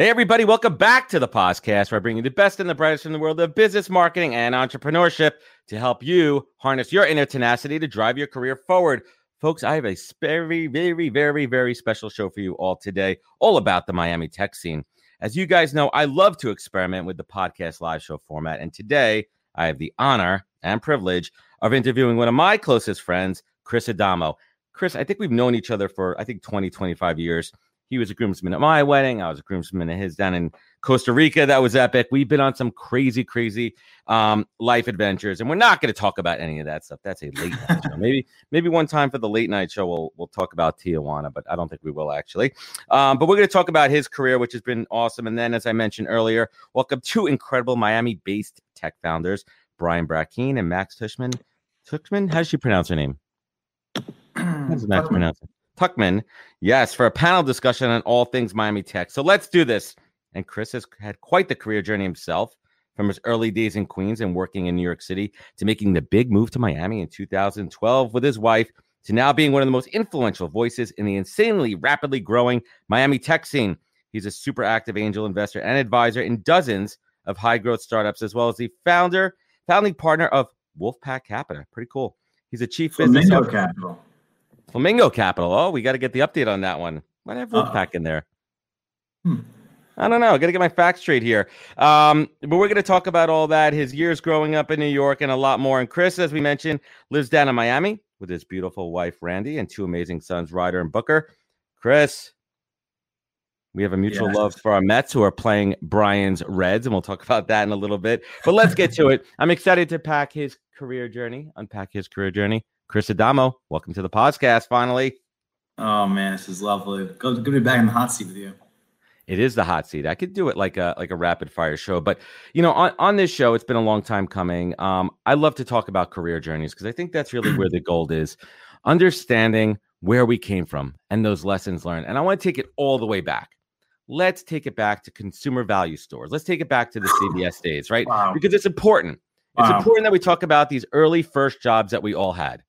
Hey, everybody, welcome back to the podcast where I bring you the best and the brightest in the world of business, marketing, and entrepreneurship to help you harness your inner tenacity to drive your career forward. Folks, I have a very, very, very, very special show for you all today, all about the Miami tech scene. As you guys know, I love to experiment with the podcast live show format. And today, I have the honor and privilege of interviewing one of my closest friends, Chris Adamo. Chris, I think we've known each other for, I think, 20, 25 years. He was a groomsman at my wedding. I was a groomsman at his down in Costa Rica. That was epic. We've been on some crazy, crazy um, life adventures, and we're not going to talk about any of that stuff. That's a late night show. Maybe, maybe one time for the late night show, we'll we'll talk about Tijuana, but I don't think we will actually. Um, but we're going to talk about his career, which has been awesome. And then, as I mentioned earlier, welcome two incredible Miami-based tech founders, Brian Brackeen and Max Tushman. Tushman, how does she pronounce her name? How does Max pronounce it? Tuckman, yes, for a panel discussion on all things Miami Tech. So let's do this. And Chris has had quite the career journey himself from his early days in Queens and working in New York City to making the big move to Miami in 2012 with his wife to now being one of the most influential voices in the insanely rapidly growing Miami tech scene. He's a super active angel investor and advisor in dozens of high growth startups, as well as the founder, founding partner of Wolfpack Capital. Pretty cool. He's a chief Flamingo business officer. Capital. Flamingo Capital. Oh, we got to get the update on that one. Might have Wolfpack in there. Hmm. I don't know. I Got to get my facts straight here. Um, but we're going to talk about all that, his years growing up in New York, and a lot more. And Chris, as we mentioned, lives down in Miami with his beautiful wife Randy and two amazing sons, Ryder and Booker. Chris, we have a mutual Yes. love for our Mets who are playing Brian's Reds, and we'll talk about that in a little bit. But let's get to it. I'm excited to pack his career journey, unpack his career journey. Chris Adamo, welcome to the podcast. Finally, Oh man, this is lovely. Good, to be back in the hot seat with you. it is the hot seat. I could do it like a like a rapid fire show, but you know, on on this show, it's been a long time coming. Um, I love to talk about career journeys because I think that's really where the gold is, understanding where we came from and those lessons learned. And I want to take it all the way back. Let's take it back to consumer value stores. Let's take it back to the CVS days, right? Wow. Because it's important. It's Wow. important that we talk about these early first jobs that we all had.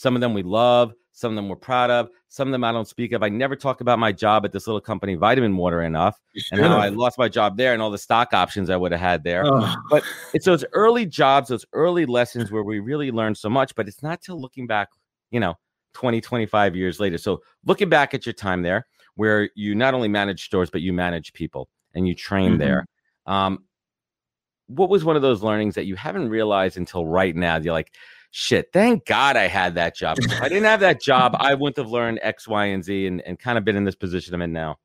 Some of them we love, some of them we're proud of, some of them I don't speak of. I never talk about my job at this little company, Vitamin Water, enough, and how I lost my job there and all the stock options I would have had there. Ugh. But it's those early jobs, those early lessons where we really learn so much, but it's not till looking back, you know, 20, 25 years later. So looking back at your time there, where you not only manage stores, but you manage people and you train Mhm. there. Um, what was one of those learnings that you haven't realized until right now? You're like, shit, thank God I had that job. If I didn't have that job, I wouldn't have learned X, Y, and Z and, and kind of been in this position I'm in now.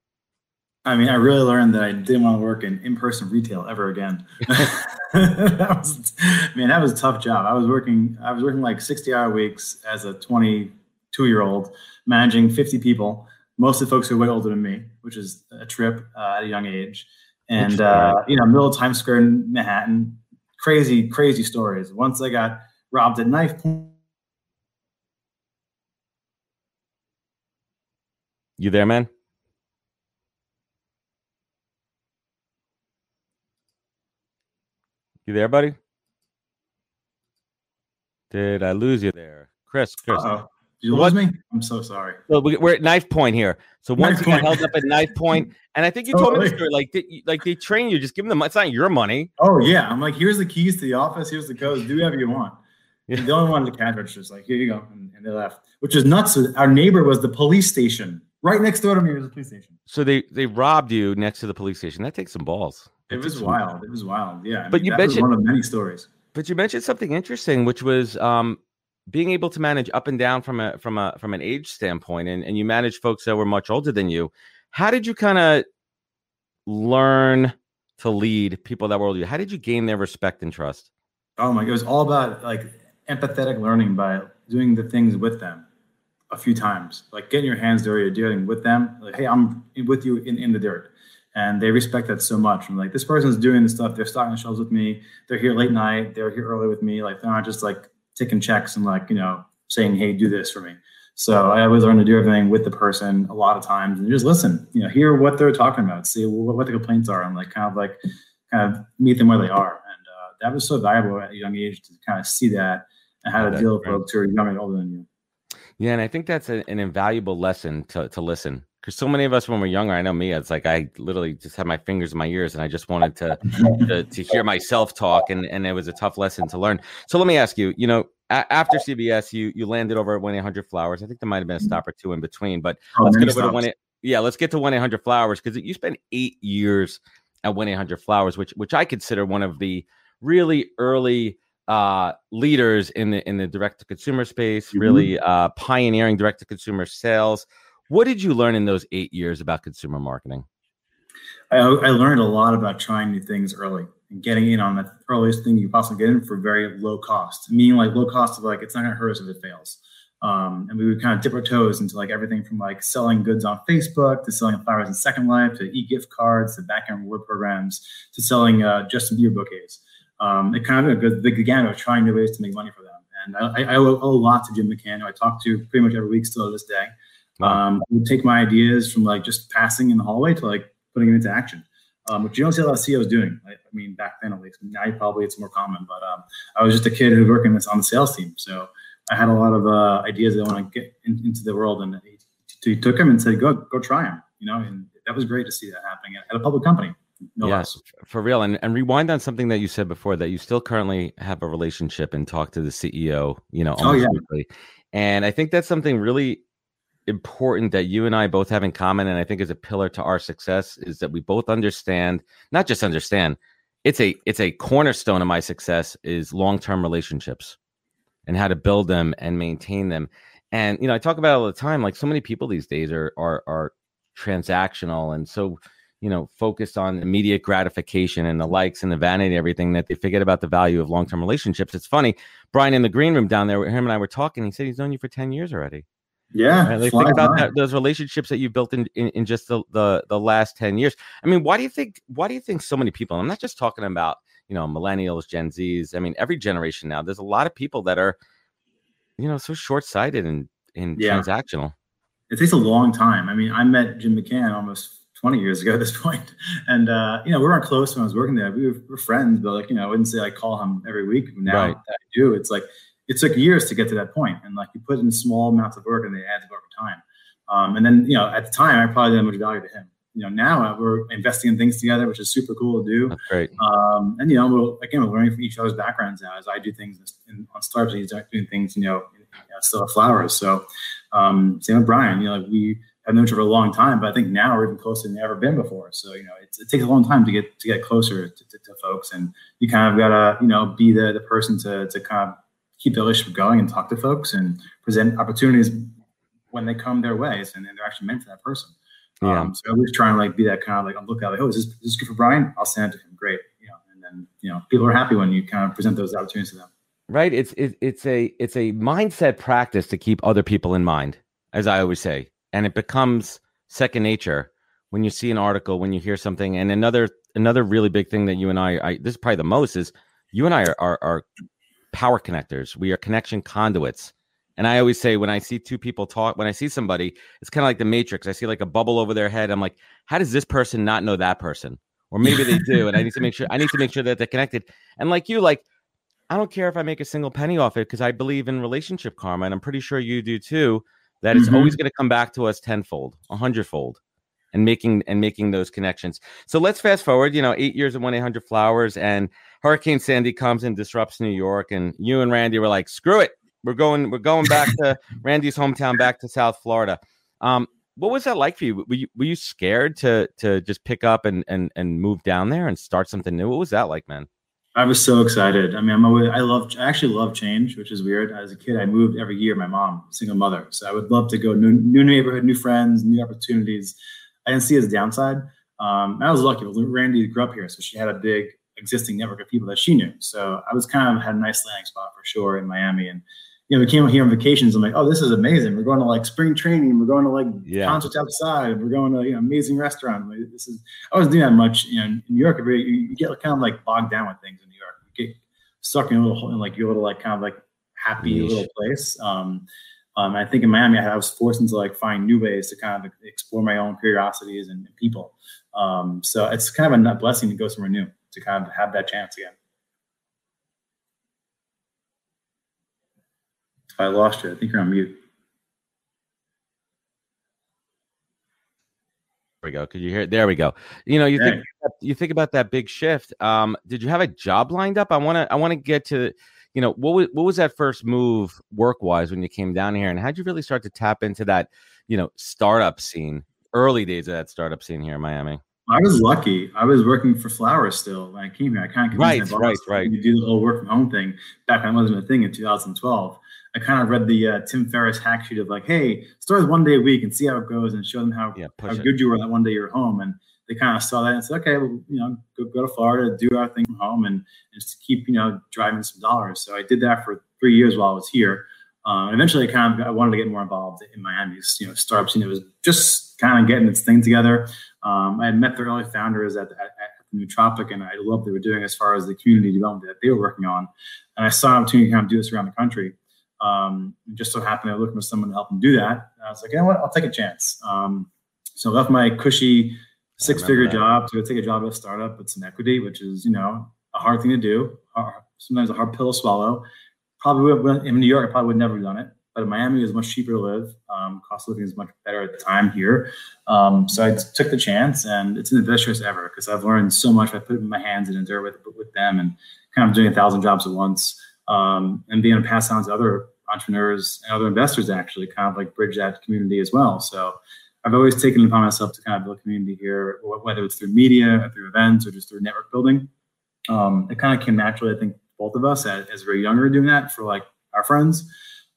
I mean, I really learned that I didn't want to work in in-person retail ever again. that was, man, that was a tough job. I was working, I was working like 60-hour weeks as a 22-year-old, managing 50 people, mostly folks who are way older than me, which is a trip uh, at a young age. And uh, you know, middle of Times Square in Manhattan, crazy, crazy stories. Once I got robbed at knife point. You there, man? You there, buddy? Did I lose you there? Chris, Chris. Uh-oh. You What- lose me? I'm so sorry. So we- we're at knife point here. So once Knife you got held up at knife point, and I think you told me the story, like they, like they train you, just give them the money. it's not your money. Oh yeah, I'm like, here's the keys to the office. Here's the codes. Do whatever you want. Yeah. The only one at the cash register is like, here you go, and, and they left, which is nuts. Our neighbor was the police station right next door to me was the police station. So they they robbed you next to the police station. That takes some balls. It was wild. It was wild. Yeah. I But mean, you mentioned- one of many stories. But you mentioned something interesting, which was um, being able to manage up and down from a from a from an age standpoint, and and you managed folks that were much older than you. How did you kind of learn to lead people that were older? How did you gain their respect and trust? Oh my! It was all about like empathetic learning by doing the things with them a few times, like getting your hands dirty, doing with them. Like, hey, I'm with you in, in the dirt, and they respect that so much. I'm like, this person's doing this stuff. They're stocking the shelves with me. They're here late night. They're here early with me. Like they're not just like taking checks and like you know saying, hey, do this for me. So I always learn to do everything with the person a lot of times and just listen, you know, hear what they're talking about, see what, what the complaints are, and like kind of like kind of meet them where they are. And uh, that was so valuable at a young age to kind of see that and how to deal with folks who are younger and older than you. Yeah, and I think that's a, an invaluable lesson to to listen because so many of us when we're younger, I know me, it's like I literally just had my fingers in my ears and I just wanted to to, to hear myself talk, and and it was a tough lesson to learn. So let me ask you, you know, a- after CVS, you you landed over at one eight hundred flowers. I think there might have been a mm-hmm. stop or two in between, but Oh, let's get over to one. Yeah, let's get to one eight hundred flowers because you spent eight years at one eight hundred flowers, which which I consider one of the really early uh leaders in the in the direct to consumer space Mhm. really uh pioneering direct to consumer sales what did you learn in those eight years about consumer marketing I, I learned a lot about trying new things early and getting in on the earliest thing you possibly get in for very low cost. Meaning like low cost of like it's not gonna hurt us if it fails. Um, and we would kind of dip our toes into like everything from like selling goods on Facebook to selling flowers in Second Life to e-gift cards to back-end reward programs to selling uh, Justin Bieber bouquets. Um, it kind of goes big again of trying new ways to make money for them. And I, I owe, a lot to Jim McCann, who I talk to pretty much every week still to this day. Wow. Um, take my ideas from like just passing in the hallway to like putting them into action, um, which you don't see a lot of CEOs doing. I, I mean, back then at least. Now probably it's more common, but um, I was just a kid who was working this on the sales team, so I had a lot of uh, ideas that I want to get in, into the world, and he, he took them and said, "Go, go try them." You know, and that was great to see that happening at a public company. No yes less. for real and, and rewind on something that you said before that you still currently have a relationship and talk to the ceo you know Oh, yeah. weekly and i think that's something really important that you and i both have in common and i think is a pillar to our success is that we both understand not just understand it's a it's a cornerstone of my success is long-term relationships and how to build them and maintain them and you know i talk about it all the time like so many people these days are are are transactional and so you know focused on immediate gratification and the likes and the vanity and everything that they forget about the value of long-term relationships it's funny brian in the green room down there where him and i were talking he said he's known you for 10 years already Yeah, Right? Like, think about that, those relationships that you've built in, in, in just the, the the last 10 years. I mean, why do you think why do you think so many people, I'm not just talking about, you know, millennials, Gen Zs, I mean, every generation now, there's a lot of people that are, you know, so short-sighted and, and Yeah. transactional. it takes a long time. I mean, I met Jim McCann almost 20 years ago at this point. And, uh, you know, we weren't close when I was working there. We were, we were friends, but like, you know, I wouldn't say I call him every week. Now Right. that I do, it's like, it took years to get to that point. And like you put in small amounts of work and they add up over time. Um, and then, you know, at the time, I probably didn't have much value to him. You know, now uh, we're investing in things together, which is super cool to do. That's great. Um, and you know, we're, again, we're learning from each other's backgrounds now. As I do things in, on startups, and he's doing things, you know, you know still flowers. So um, same with Brian. You know, like we have known each other for a long time, but I think now we're even closer than ever been before. So you know, it's, it takes a long time to get to get closer to, to, to folks, and you kind of gotta you know be the the person to to kind of keep the relationship going and talk to folks and present opportunities when they come their ways and, and they're actually meant for that person. Yeah. Um, so I was trying to like be that kind of like on lookout, like, oh, is this, is this good for Brian? I'll send it to him. Great. You know, and then, you know, people are happy when you kind of present those opportunities to them. right it's it, it's a it's a mindset practice to keep other people in mind as i always say and it becomes second nature when you see an article when you hear something. And another another really big thing that you and i, I this is probably the most is you and i are, are are power connectors. We are connection conduits. And i always say when i see two people talk when i see somebody it's kind of like the matrix. I see like a bubble over their head. I'm like how does this person not know that person? Or maybe they do and i need to make sure i need to make sure that they're connected. And like you like I don't care if I make a single penny off it because I believe in relationship karma, and I'm pretty sure you do too. That it's Mhm. always going to come back to us tenfold, a hundredfold, and making and making those connections. So let's fast forward. You know, eight years of one eight hundred flowers, and Hurricane Sandy comes and disrupts New York, and you and Randy were like, "Screw it, we're going, we're going back to Randy's hometown, back to South Florida." Um, what was that like for you? Were you were you scared to to just pick up and and and move down there and start something new? What was that like, man? I was so excited. I mean, I'm always, I love, I actually love change, which is weird. As a kid, I moved every year. My mom, single mother, so I would love to go new, new neighborhood, new friends, new opportunities. I didn't see a downside. Um, I was lucky. Randy grew up here, so she had a big existing network of people that she knew. So I was kind of had a nice landing spot for sure in Miami. And you know, we came here on vacations. I'm like, oh, this is amazing. We're going to like spring training. We're going to like yeah. concerts outside. We're going to you know amazing restaurant. Like, this is I wasn't doing that much. You know, in New York, you get kind of like bogged down with things in New York. You get stuck in a little hole in like your little like kind of like happy Niche. little place. Um, um, I think in Miami, I was forced into like find new ways to kind of explore my own curiosities and, and people. Um, so it's kind of a blessing to go somewhere new to kind of have that chance again. I lost you. I think you're on mute. There we go. Could you hear it? There we go. You know, you think you think about that big shift. Um, did you have a job lined up? I want to I want to get to you know what was what was that first move work wise when you came down here, and how'd you really start to tap into that you know startup scene, early days of that startup scene here in Miami? I was lucky. I was working for Flowers still when I came here. I kind of right, right, right. You do the whole work from home thing back when it wasn't a thing in 2012. I kind of read the uh, Tim Ferriss hack sheet of like, hey, start with one day a week and see how it goes, and show them how, yeah, how good you were that one day you're home. And they kind of saw that and said, okay, well, you know, go, go to Florida, do our thing from home, and, and just keep you know driving some dollars. So I did that for three years while I was here. Um, eventually, I kind of I wanted to get more involved in Miami's you know startup scene. It was just kind of getting its thing together. Um, I had met the early founders at, at, at Nootropic, and I loved what they were doing as far as the community development that they were working on. And I saw an opportunity to kind of do this around the country. Um, just so happened I was looking for someone to help them do that. And I was like, you know what, I'll take a chance. Um, so I left my cushy six-figure job to go take a job at a startup with some equity, which is you know a hard thing to do. Sometimes a hard pill to swallow. Probably would, in New York, I probably would never have done it but in Miami is much cheaper to live. Um, cost of living is much better at the time here. Um, so I took the chance, and it's the best choice ever because I've learned so much. I put my hands in the dirt with with them, and kind of doing a thousand jobs at once, um, and being able to pass on to other entrepreneurs and other investors actually kind of like bridge that community as well. So I've always taken it upon myself to kind of build a community here, whether it's through media, or through events, or just through network building. Um, it kind of came naturally, I think, both of us as, as very younger doing that for like our friends.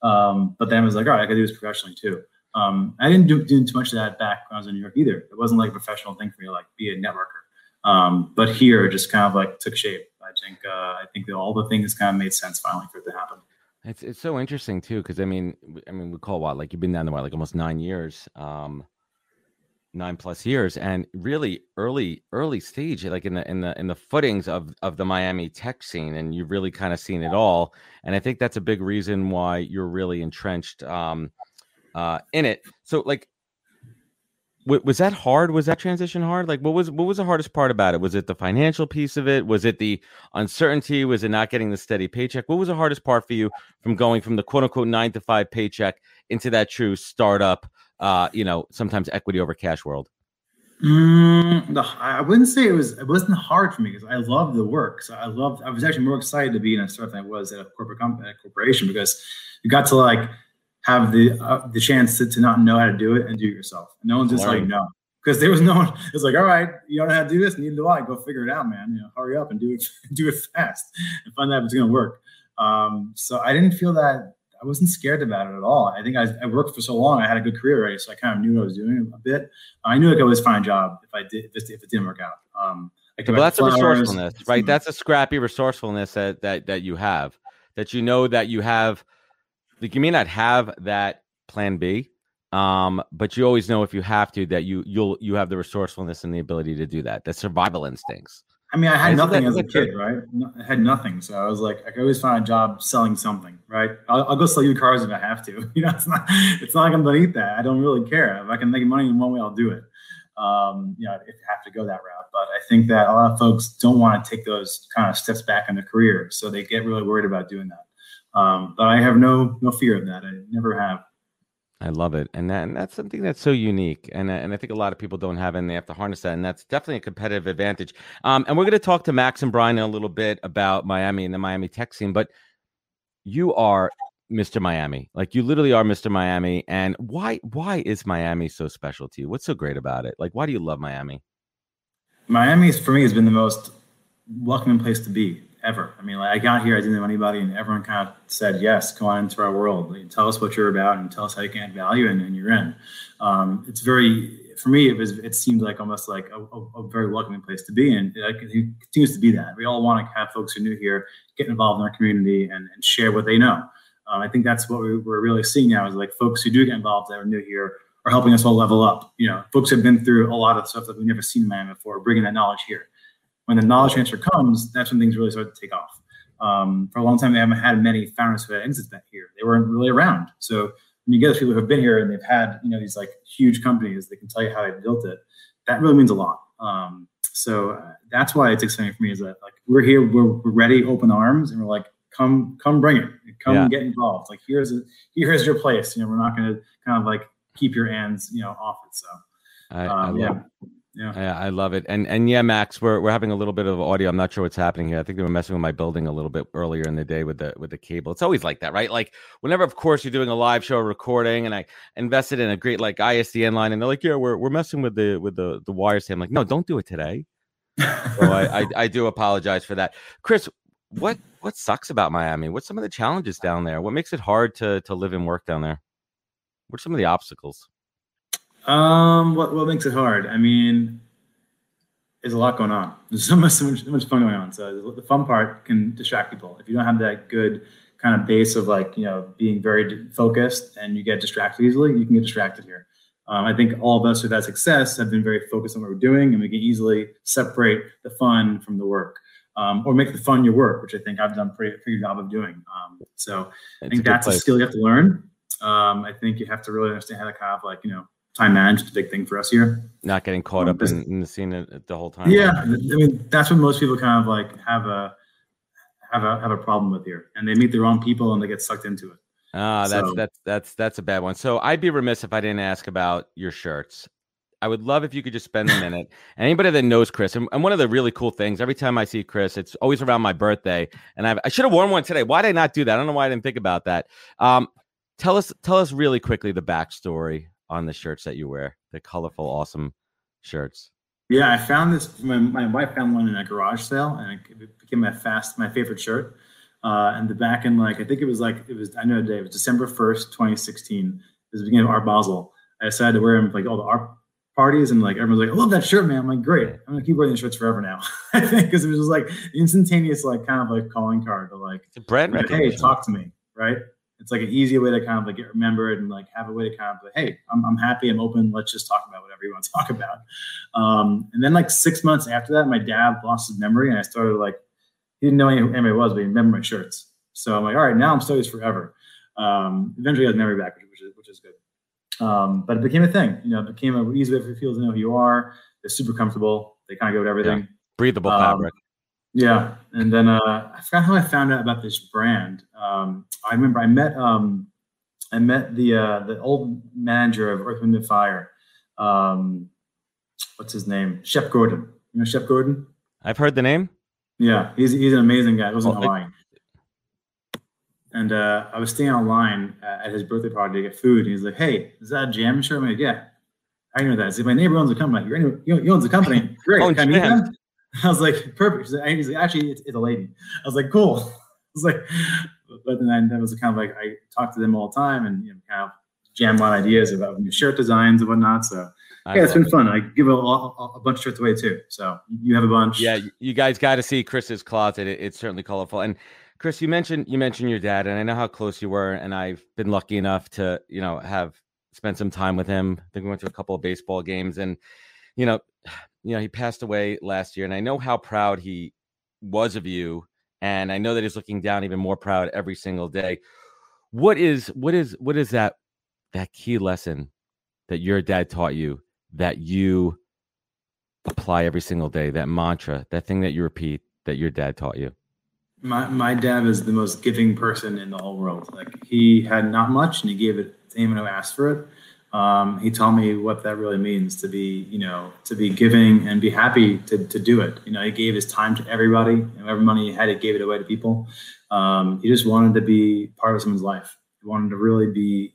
Um, but then I was like, all right, I could do this professionally too. Um, I didn't do, do too much of that back when I was in New York either. It wasn't like a professional thing for me like be a networker. Um, but here it just kind of like took shape. I think uh, I think that all the things kind of made sense finally for it to happen. It's it's so interesting too because I mean I mean we call what like you've been down the what, like almost nine years. Um, nine plus years and really early early stage like in the in the in the footings of of the Miami tech scene and you've really kind of seen it all and I think that's a big reason why you're really entrenched um uh in it so like was that hard was that transition hard like what was what was the hardest part about it was it the financial piece of it was it the uncertainty was it not getting the steady paycheck what was the hardest part for you from going from the quote unquote 9 to 5 paycheck into that true startup uh, you know, sometimes equity over cash world? Mm, I wouldn't say it was. It wasn't hard for me because I loved the work. So I loved. I was actually more excited to be in a startup than I was at a corporate company, a corporation, because you got to like have the uh, the chance to, to not know how to do it and do it yourself. No one's just Learn. like no, because there was no one. It's like all right, you don't know how to do this, neither do I. Go figure it out, man. You know, hurry up and do it. do it fast and find out if it's going to work. Um, so I didn't feel that I wasn't scared about it at all. I think I, I, worked for so long, I had a good career already, so I kind of knew what I was doing a bit. I knew I could always find a job if I did if, if it didn't work out. Um, but that's a resourcefulness, right? That's a scrappy resourcefulness that that that you have. That you know that you have. Like you may not have that plan B, um, but you always know if you have to that you you'll you have the resourcefulness and the ability to do that. The survival instincts. I mean, I had nothing that, as a kid, right? I had nothing, so I was like, I could always find a job selling something, right? I'll, I'll, go sell you cars if I have to. You know, it's not, it's not like I'm gonna eat that. I don't really care. If I can make money in one way, I'll do it. Um, you know, if you have to go that route. But I think that a lot of folks don't want to take those kind of steps back in their career, so they get really worried about doing that. Um, but I have no no fear of that. I never have. I love it, and that, and that's something that's so unique, and and I think a lot of people don't have it, and they have to harness that, and that's definitely a competitive advantage. Um, and we're going to talk to Max and Brian in a little bit about Miami and the Miami tech scene, but you are Mr. Miami. Like you literally are Mr. Miami. And why why is Miami so special to you? What's so great about it? Like why do you love Miami? Miami for me has been the most welcoming place to be ever. I mean, like I got here, I didn't know anybody, and everyone kind of said, "Yes, come on into our world. Like, tell us what you're about, and tell us how you can add value, and, and you're in." Um, it's very for me. It was. It seemed like almost like a, a, a very welcoming place to be, and it, it, continues to be that. We all want to have folks who are new here get involved in our community and, and share what they know. Um, I think that's what we, are really seeing now is like folks who do get involved that are new here are helping us all level up. You know, folks have been through a lot of stuff that we've never seen in Miami before, bringing that knowledge here. When the knowledge transfer comes, that's when things really start to take off. Um, for a long time, they haven't had many founders who had exits back here. They weren't really around. So when you get those people who have been here and they've had, you know, these like huge companies, they can tell you how they built it. That really means a lot. Um, so uh, that's why it's exciting for me is that like we're here, we're, we're ready, open arms, and we're like, come, come, bring it, come yeah. get involved. Like here's a, here's your place. You know, we're not going to kind of like keep your hands, you know, off it. So um, I yeah. Yeah. yeah, I love it. And and yeah, Max, we're we're having a little bit of audio. I'm not sure what's happening here. I think they were messing with my building a little bit earlier in the day with the with the cable. It's always like that, right? Like whenever, of course, you're doing a live show recording, and I invested in a great like ISDN line, and they're like, yeah, we're we're messing with the with the the wires. Here. I'm like, no, don't do it today. so I, I I do apologize for that, Chris. What what sucks about Miami? What's some of the challenges down there? What makes it hard to to live and work down there? What are some of the obstacles? Um, what what makes it hard? I mean, there's a lot going on. There's so much, so much, so much fun going on. So the fun part can distract people. If you don't have that good kind of base of like you know being very focused and you get distracted easily, you can get distracted here. Um, I think all of us who've had success have been very focused on what we're doing, and we can easily separate the fun from the work, um, or make the fun your work, which I think I've done a pretty, pretty good job of doing. Um, so I think a that's place. a skill you have to learn. Um, I think you have to really understand how to kind of like you know time management is a big thing for us here. Not getting caught um, up in, in, the scene the whole time. Yeah, I mean that's what most people kind of like have a have a have a problem with here, and they meet the wrong people and they get sucked into it. Ah, that's so, that's that's that's a bad one. So I'd be remiss if I didn't ask about your shirts. I would love if you could just spend a minute. Anybody that knows Chris, and, and, one of the really cool things, every time I see Chris, it's always around my birthday, and I've, i should have worn one today. Why did I not do that? I don't know why I didn't think about that. Um, tell us, tell us really quickly the backstory on the shirts that you wear, the colorful, awesome shirts. Yeah, I found this. My, my wife found one in a garage sale, and it became my fast my favorite shirt. Uh, and the back end, like I think it was like it was. I know the day. It was December first, twenty sixteen. It was the beginning of Art Basel. I decided to wear them like all the art parties, and like everyone's like, "I love that shirt, man." I'm like, "Great, I'm gonna keep wearing these shirts forever now." I think because it was just like instantaneous, like kind of like calling card to like, it's a brand like, Hey, talk to me, right? It's like an easy way to kind of like get remembered and like have a way to kind of like, hey, I'm, I'm happy, I'm open. Let's just talk about whatever you want to talk about. Um, and then like six months after that, my dad lost his memory, and I started like he didn't know who anybody was, but he remembered my shirts. So I'm like, all right, now I'm studies forever. Um, eventually, I had memory back, which is which is good. Um, but it became a thing. You know, it became an easy way for people to know who you are. They're super comfortable. They kind of go with everything. Yeah. Breathable um, fabric. Yeah, and then uh, I forgot how I found out about this brand. Um, I remember I met um, I met the uh, the old manager of Earth, Wind and Fire. Um, what's his name? Shep Gordon. You know Shep Gordon? I've heard the name. Yeah, he's he's an amazing guy. He was in oh, Hawaii. And uh, I was staying online at his birthday party to get food. And he's like, "Hey, is that a jam shirt?" I'm like, "Yeah." I know that. He's like, "My neighbor owns a company." You're he owns a company. Great. oh, Can I meet them? I was like, perfect. He's like, actually, it's, it's, a lady. I was like, cool. I was like, but then that was kind of like I talked to them all the time and you know, kind of jam on ideas about new shirt designs and whatnot. So I yeah, it's been it. fun. I give a, a, a, bunch of shirts away too. So you have a bunch. Yeah, you guys got to see Chris's closet. It, it's certainly colorful. And Chris, you mentioned you mentioned your dad, and I know how close you were. And I've been lucky enough to you know have spent some time with him. I think we went to a couple of baseball games, and you know you know, he passed away last year, and I know how proud he was of you, and I know that he's looking down even more proud every single day. What is what is what is that that key lesson that your dad taught you that you apply every single day? That mantra, that thing that you repeat that your dad taught you. My my dad is the most giving person in the whole world. Like he had not much, and he gave it to anyone who asked for it um, he taught me what that really means to be, you know, to be giving and be happy to, to do it. You know, he gave his time to everybody, and whatever money he had, he gave it away to people. Um, he just wanted to be part of someone's life. He wanted to really be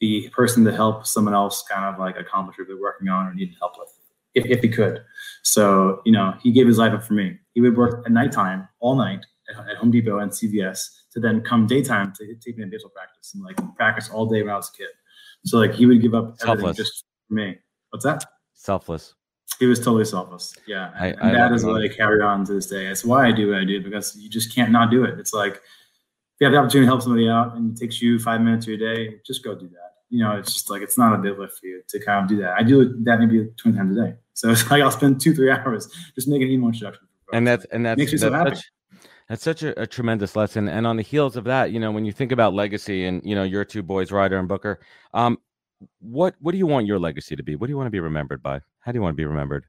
the person to help someone else kind of like accomplish what they're working on or needed help with, if, if he could. So, you know, he gave his life up for me. He would work at nighttime, all night at, at Home Depot and CVS to then come daytime to take me to baseball practice and like practice all day when I was a kid. So like he would give up everything Selfless. just for me. What's that? Selfless. He was totally selfless. Yeah. I- and I that is what I carry on to this day. That's why I do what I do because you just can't not do it. It's like if you have the opportunity to help somebody out and it takes you five minutes of your day, just go do that. You know, it's just like it's not a big lift for you to kind of do that. I do that maybe 20 times a day. So it's like I'll spend two, three hours just making an email introduction. and that's and that's Makes me so that's happy. such, that's such a, a tremendous lesson. And on the heels of that, you know, when you think about legacy and you know your two boys, Ryder and Booker, um, what what do you want your legacy to be? What do you want to be remembered by? How do you want to be remembered?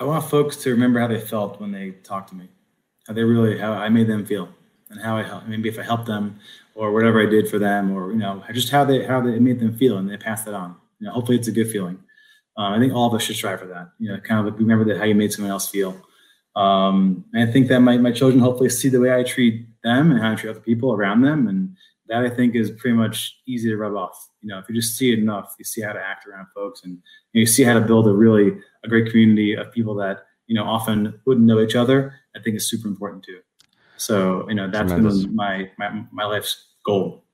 I want folks to remember how they felt when they talked to me, how they really, how I made them feel, and how I helped. Maybe if I helped them, or whatever I did for them, or you know, just how they how they it made them feel, and they passed that on. You know, hopefully it's a good feeling. Um, I think all of us should strive for that. You know, kind of remember that how you made someone else feel. Um, and I think that my my children hopefully see the way I treat them and how I treat other people around them, and that I think is pretty much easy to rub off. You know, if you just see it enough, you see how to act around folks, and you see how to build a really a great community of people that you know often wouldn't know each other. I think is super important too. So you know that's Tremendous. been my, my my life's goal.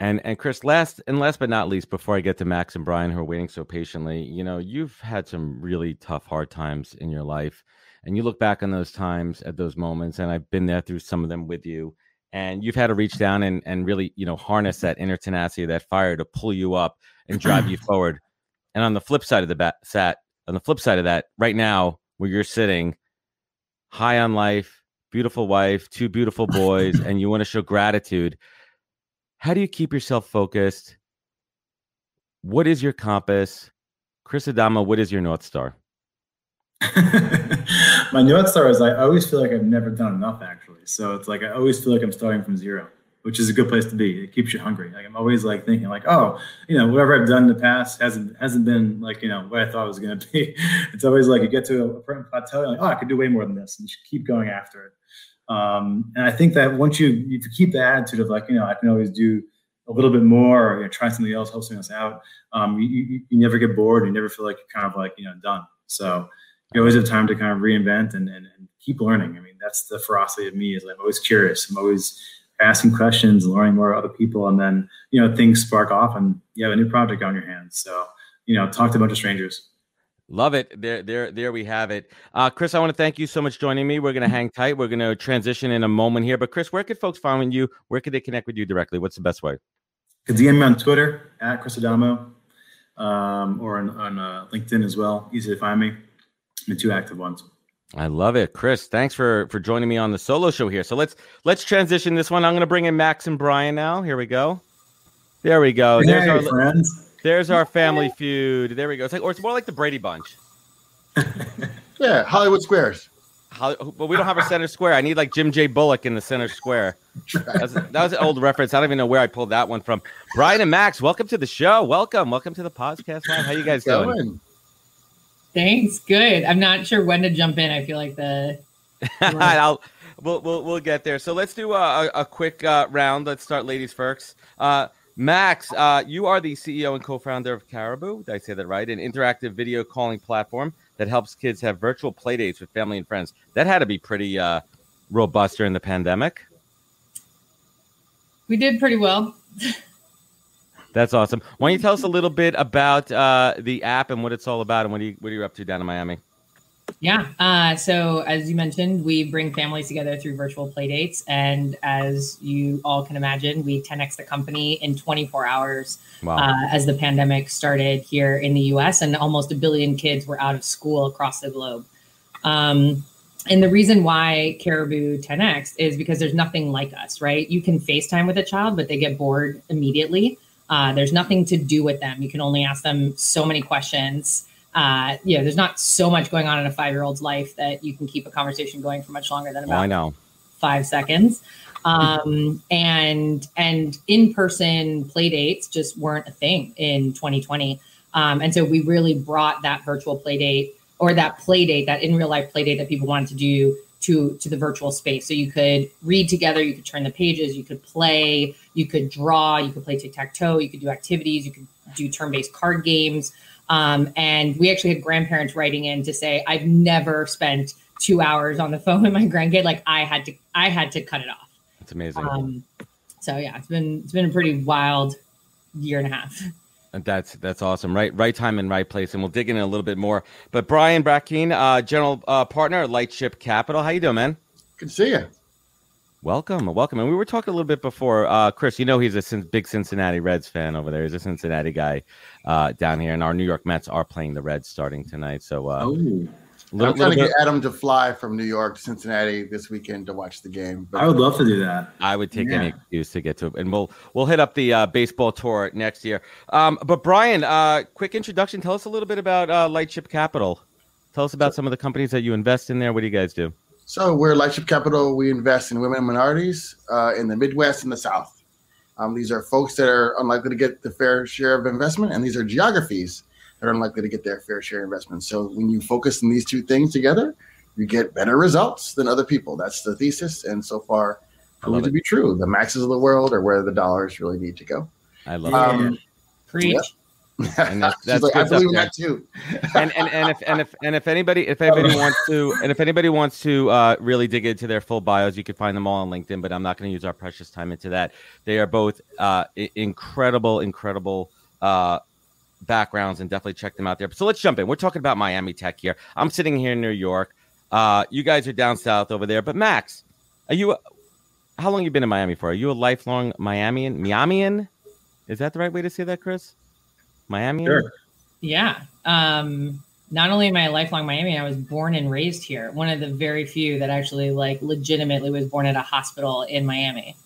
And and Chris, last and last but not least, before I get to Max and Brian who are waiting so patiently, you know, you've had some really tough, hard times in your life. And you look back on those times at those moments, and I've been there through some of them with you. And you've had to reach down and, and really, you know, harness that inner tenacity, that fire to pull you up and drive you forward. And on the flip side of the bat, sat on the flip side of that, right now where you're sitting, high on life, beautiful wife, two beautiful boys, and you want to show gratitude how do you keep yourself focused? What is your compass? Chris Adamo, what is your North Star? my north star is I always feel like I've never done enough actually. So it's like I always feel like I'm starting from zero, which is a good place to be. It keeps you hungry. Like I'm always like thinking like, oh, you know, whatever I've done in the past hasn't hasn't been like you know what I thought it was going to be. It's always like you get to a plateau, like, oh, I could do way more than this, and you should keep going after it. Um, and I think that once you if you keep the attitude of like you know I can always do a little bit more or you know, try something else, help something else out, um, you, you, you never get bored. You never feel like you're kind of like you know done. So you always have time to kind of reinvent and, and, and keep learning. I mean, that's the ferocity of me is I'm always curious. I'm always asking questions, learning more of other people, and then you know things spark off and you have a new project on your hands. So you know, talk to a bunch of strangers. Love it. There, there, there we have it. Uh, Chris, I want to thank you so much joining me. We're going to hang tight. We're going to transition in a moment here. But Chris, where could folks find you? Where could they connect with you directly? What's the best way? You can DM me on Twitter at Chris Adamo um, or on, on uh, LinkedIn as well. Easy to find me. The two active ones. I love it, Chris. Thanks for for joining me on the solo show here. So let's let's transition this one. I'm going to bring in Max and Brian now. Here we go. There we go. There's hey, our friends. there's our family feud. There we go. It's like or it's more like the Brady Bunch. Yeah, Hollywood Squares. How, but we don't have a center square. I need like Jim J. Bullock in the center square. That's, that was an old reference. I don't even know where I pulled that one from. Brian and Max, welcome to the show. Welcome, welcome to the podcast. Live. How you guys doing? Thanks. Good. I'm not sure when to jump in. I feel like the I'll we'll, we'll we'll get there. So let's do a, a, quick uh, round. Let's start ladies first. Uh, Max, uh, you are the CEO and co-founder of Caribu. Did I say that right? An interactive video calling platform that helps kids have virtual play dates with family and friends. That had to be pretty uh, robust during the pandemic. we did pretty well. That's awesome. Why don't you tell us a little bit about uh, the app and what it's all about, and what are you what are you up to down in Miami? Yeah. Uh, so as you mentioned, we bring families together through virtual play dates, and as you all can imagine, we 10x the company in 24 hours Wow. uh, as the pandemic started here in the U.S. and almost a billion kids were out of school across the globe. Um, and the reason why Caribu 10x is because there's nothing like us, right? You can FaceTime with a child, but they get bored immediately. Uh, there's nothing to do with them. You can only ask them so many questions. Uh, you know, there's not so much going on in a five year old's life that you can keep a conversation going for much longer than Oh, I about know. five seconds. Um, and and in person play dates just weren't a thing in 2020. Um, and so we really brought that virtual play date or that play date, that in real life play date that people wanted to do to to the virtual space. So you could read together, you could turn the pages, you could play, you could draw, you could play tic tac toe, you could do activities, you could do turn based card games. Um, and we actually had grandparents writing in to say, "I've never spent two hours on the phone with my grandkid. Like I had to, I had to cut it off." It's amazing. Um, so yeah, it's been it's been a pretty wild year and a half. That's that's awesome. Right, right time and right place, and we'll dig in a little bit more. But Brian Brackeen, uh, general uh, partner at Lightship Capital, how you doing, man? Good to see you. Welcome, welcome. And we were talking a little bit before, uh, Chris. You know he's a big Cincinnati Reds fan over there. He's a Cincinnati guy uh, down here, and our New York Mets are playing the Reds starting tonight. So, uh, Oh, little, I'm trying little to bit, get Adam to fly from New York to Cincinnati this weekend to watch the game. But I would love to do that. I would take any excuse to get to it, and we'll we'll hit up the uh, baseball tour next year. Um, but Brian, uh, quick introduction. Tell us a little bit about uh, Lightship Capital. Tell us about some of the companies that you invest in there. What do you guys do? So we're Lightship Capital. We invest in women and minorities uh, in the Midwest and the South. Um, these are folks that are unlikely to get the fair share of investment, and these are geographies that are unlikely to get their fair share of investment. So when you focus on these two things together, you get better results than other people. That's the thesis, and so far, I proved to be true. The maxes of the world are where the dollars really need to go. I love Um, Preach. Yep. And that's- She's that's like, good I believe that too. And, and and if and if and if anybody if anybody wants to and if anybody wants to uh, really dig into their full bios, you can find them all on LinkedIn. But I'm not going to use our precious time into that. They are both uh, incredible, incredible. Uh, backgrounds and definitely check them out there. So let's jump in. We're talking about Miami Tech here. I'm sitting here in New York. Uh, you guys are down south over there. But Max, are you? How long you been in Miami for? Are you a lifelong Miamian? Miamian? Is that the right way to say that, Chris? Miamian? Sure. Yeah. Um, not only am I a lifelong Miami, I was born and raised here. One of the very few that actually like legitimately was born at a hospital in Miami.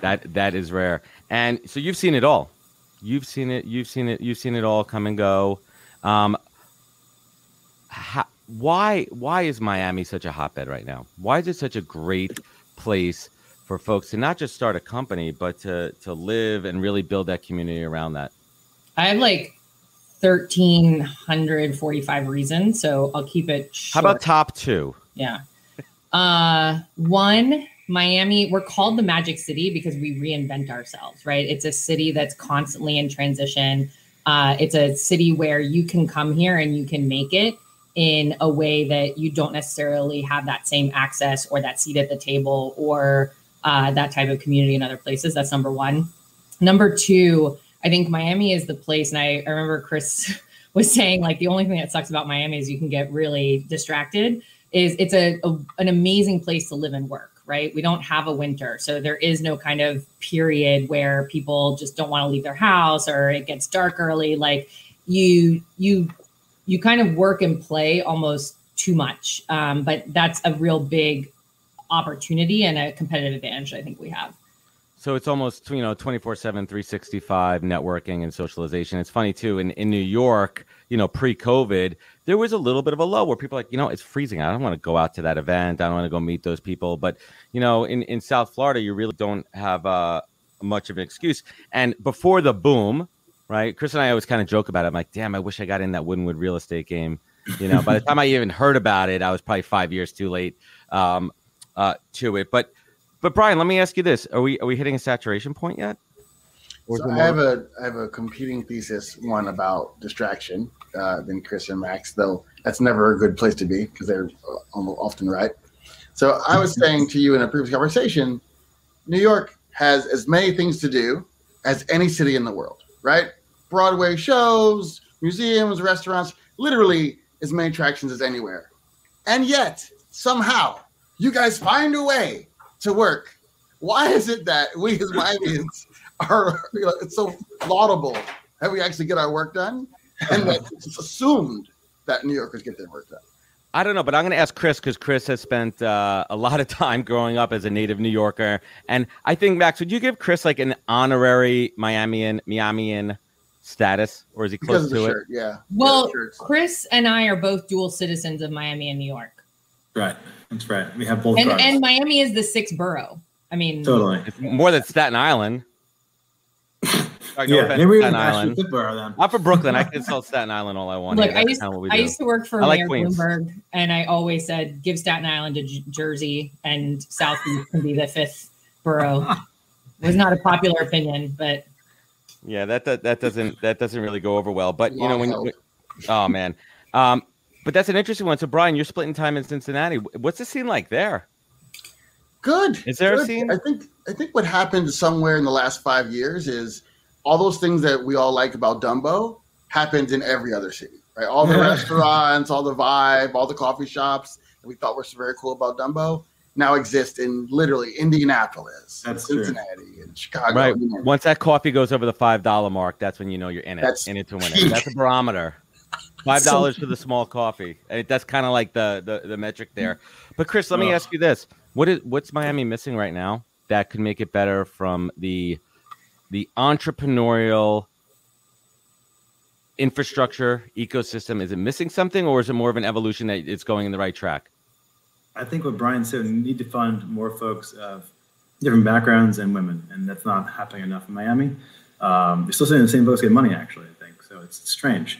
That that is rare. And so you've seen it all. You've seen it. You've seen it. You've seen it all come and go. Um, how, why why is Miami such a hotbed right now? Why is it such a great place for folks to not just start a company, but to to live and really build that community around that? I have like 1,345 reasons, so I'll keep it How about top two? Yeah. Uh, one, Miami, we're called the Magic City because we reinvent ourselves, right? It's a city that's constantly in transition. Uh, it's a city where you can come here and you can make it in a way that you don't necessarily have that same access or that seat at the table or uh, that type of community in other places. That's number one. Number two, I think Miami is the place, and I, I remember Chris was saying like the only thing that sucks about Miami is you can get really distracted is it's a, a, an amazing place to live and work right? We don't have a winter. So there is no kind of period where people just don't want to leave their house or it gets dark early. Like you you you kind of work and play almost too much. Um, but that's a real big opportunity and a competitive advantage i think we have. So it's almost you know 24 7 365 networking and socialization. It's funny too in in New York, you know, pre-COVID, there was a little bit of a lull where people are like, you know, it's freezing. I don't want to go out to that event. I don't want to go meet those people. But you know, in in South Florida, you really don't have uh much of an excuse. And before the boom, right? Chris and I always kind of joke about it. I'm like, damn, I wish I got in that Wynwood real estate game. You know, by the time I even heard about it, I was probably five years too late um, uh, to it. But but Brian, let me ask you this: Are we are we hitting a saturation point yet? So I have a I have a competing thesis one about distraction uh, than Chris and Max, though that's never a good place to be because they're uh, almost often right. So I was saying to you in a previous conversation, New York has as many things to do as any city in the world, right? Broadway shows, museums, restaurants, literally as many attractions as anywhere. And yet, somehow, you guys find a way to work. Why is it that we as Miamians are it's so laudable that we actually get our work done, and that it's assumed that New Yorkers get their work done. I don't know, but I'm going to ask Chris because Chris has spent uh, a lot of time growing up as a native New Yorker, and I think Max, would you give Chris like an honorary Miamian Miamian status, or is he close to it? shirt, yeah. well Yeah, chris and i are both dual citizens of miami and new york Right. That's right. We have both and, and miami is the sixth borough i mean totally. It's more than Staten Island. Sorry, no yeah, offense, maybe we Staten Island. actually Pittsburgh then. I'm from Brooklyn. I can insult Staten Island all I want. Look. I used, kinda I used to work for I like Mayor Queens. Bloomberg, and I always said, give Staten Island to J- Jersey, and Southeast can be the fifth borough. It was not a popular opinion, but Yeah, that, that that doesn't that doesn't really go over well. But you know when, when oh man, um, but that's an interesting one. So Brian, you're splitting time in Cincinnati. What's the scene like there? Good. Is there a scene? I think I think what happened somewhere in the last five years is all those things that we all like about Dumbo happened in every other city. Right? All the restaurants, all the vibe, all the coffee shops that we thought were so very cool about Dumbo now exist in literally Indianapolis, That's true. Cincinnati, and Chicago. Right. you know. Once that coffee goes over the five dollar mark, that's when you know you're in it. That's in it to win it. That's a barometer. Five dollars for the small coffee. And that's kind of like the, the the metric there. But Chris, let me Ugh. ask you this: what is what's Miami missing right now that could make it better from the the entrepreneurial infrastructure ecosystem? Is it missing something, or is it more of an evolution that it's going in the right track? I think what Brian said, we need to fund more folks of different backgrounds and women, and that's not happening enough in Miami. Um, you're still seeing the same folks get money, actually. I think so. It's, strange.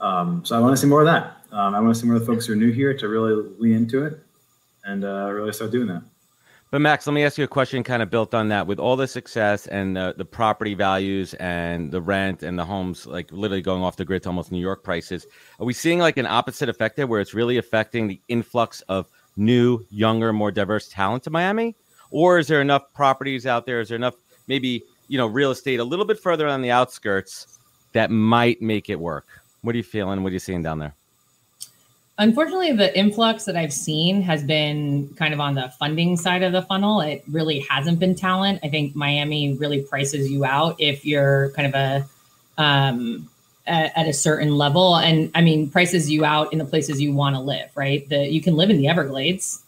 Um, so I want to see more of that. Um, I want to see more of the folks who are new here to really lean into it and uh, really start doing that. But Max, let me ask you a question kind of built on that. With all the success and the, property values and the rent and the homes like literally going off the grid to almost New York prices, are we seeing like an opposite effect there where it's really affecting the influx of new, younger, more diverse talent to Miami? Or is there enough properties out there? Is there enough maybe, you know, real estate a little bit further on the outskirts that might make it work? What are you feeling? What are you seeing down there? Unfortunately, the influx that I've seen has been kind of on the funding side of the funnel. It really hasn't been talent. I think Miami really prices you out if you're kind of a um, at, at a certain level, and I mean prices you out in the places you want to live. Right, the you can live in the Everglades.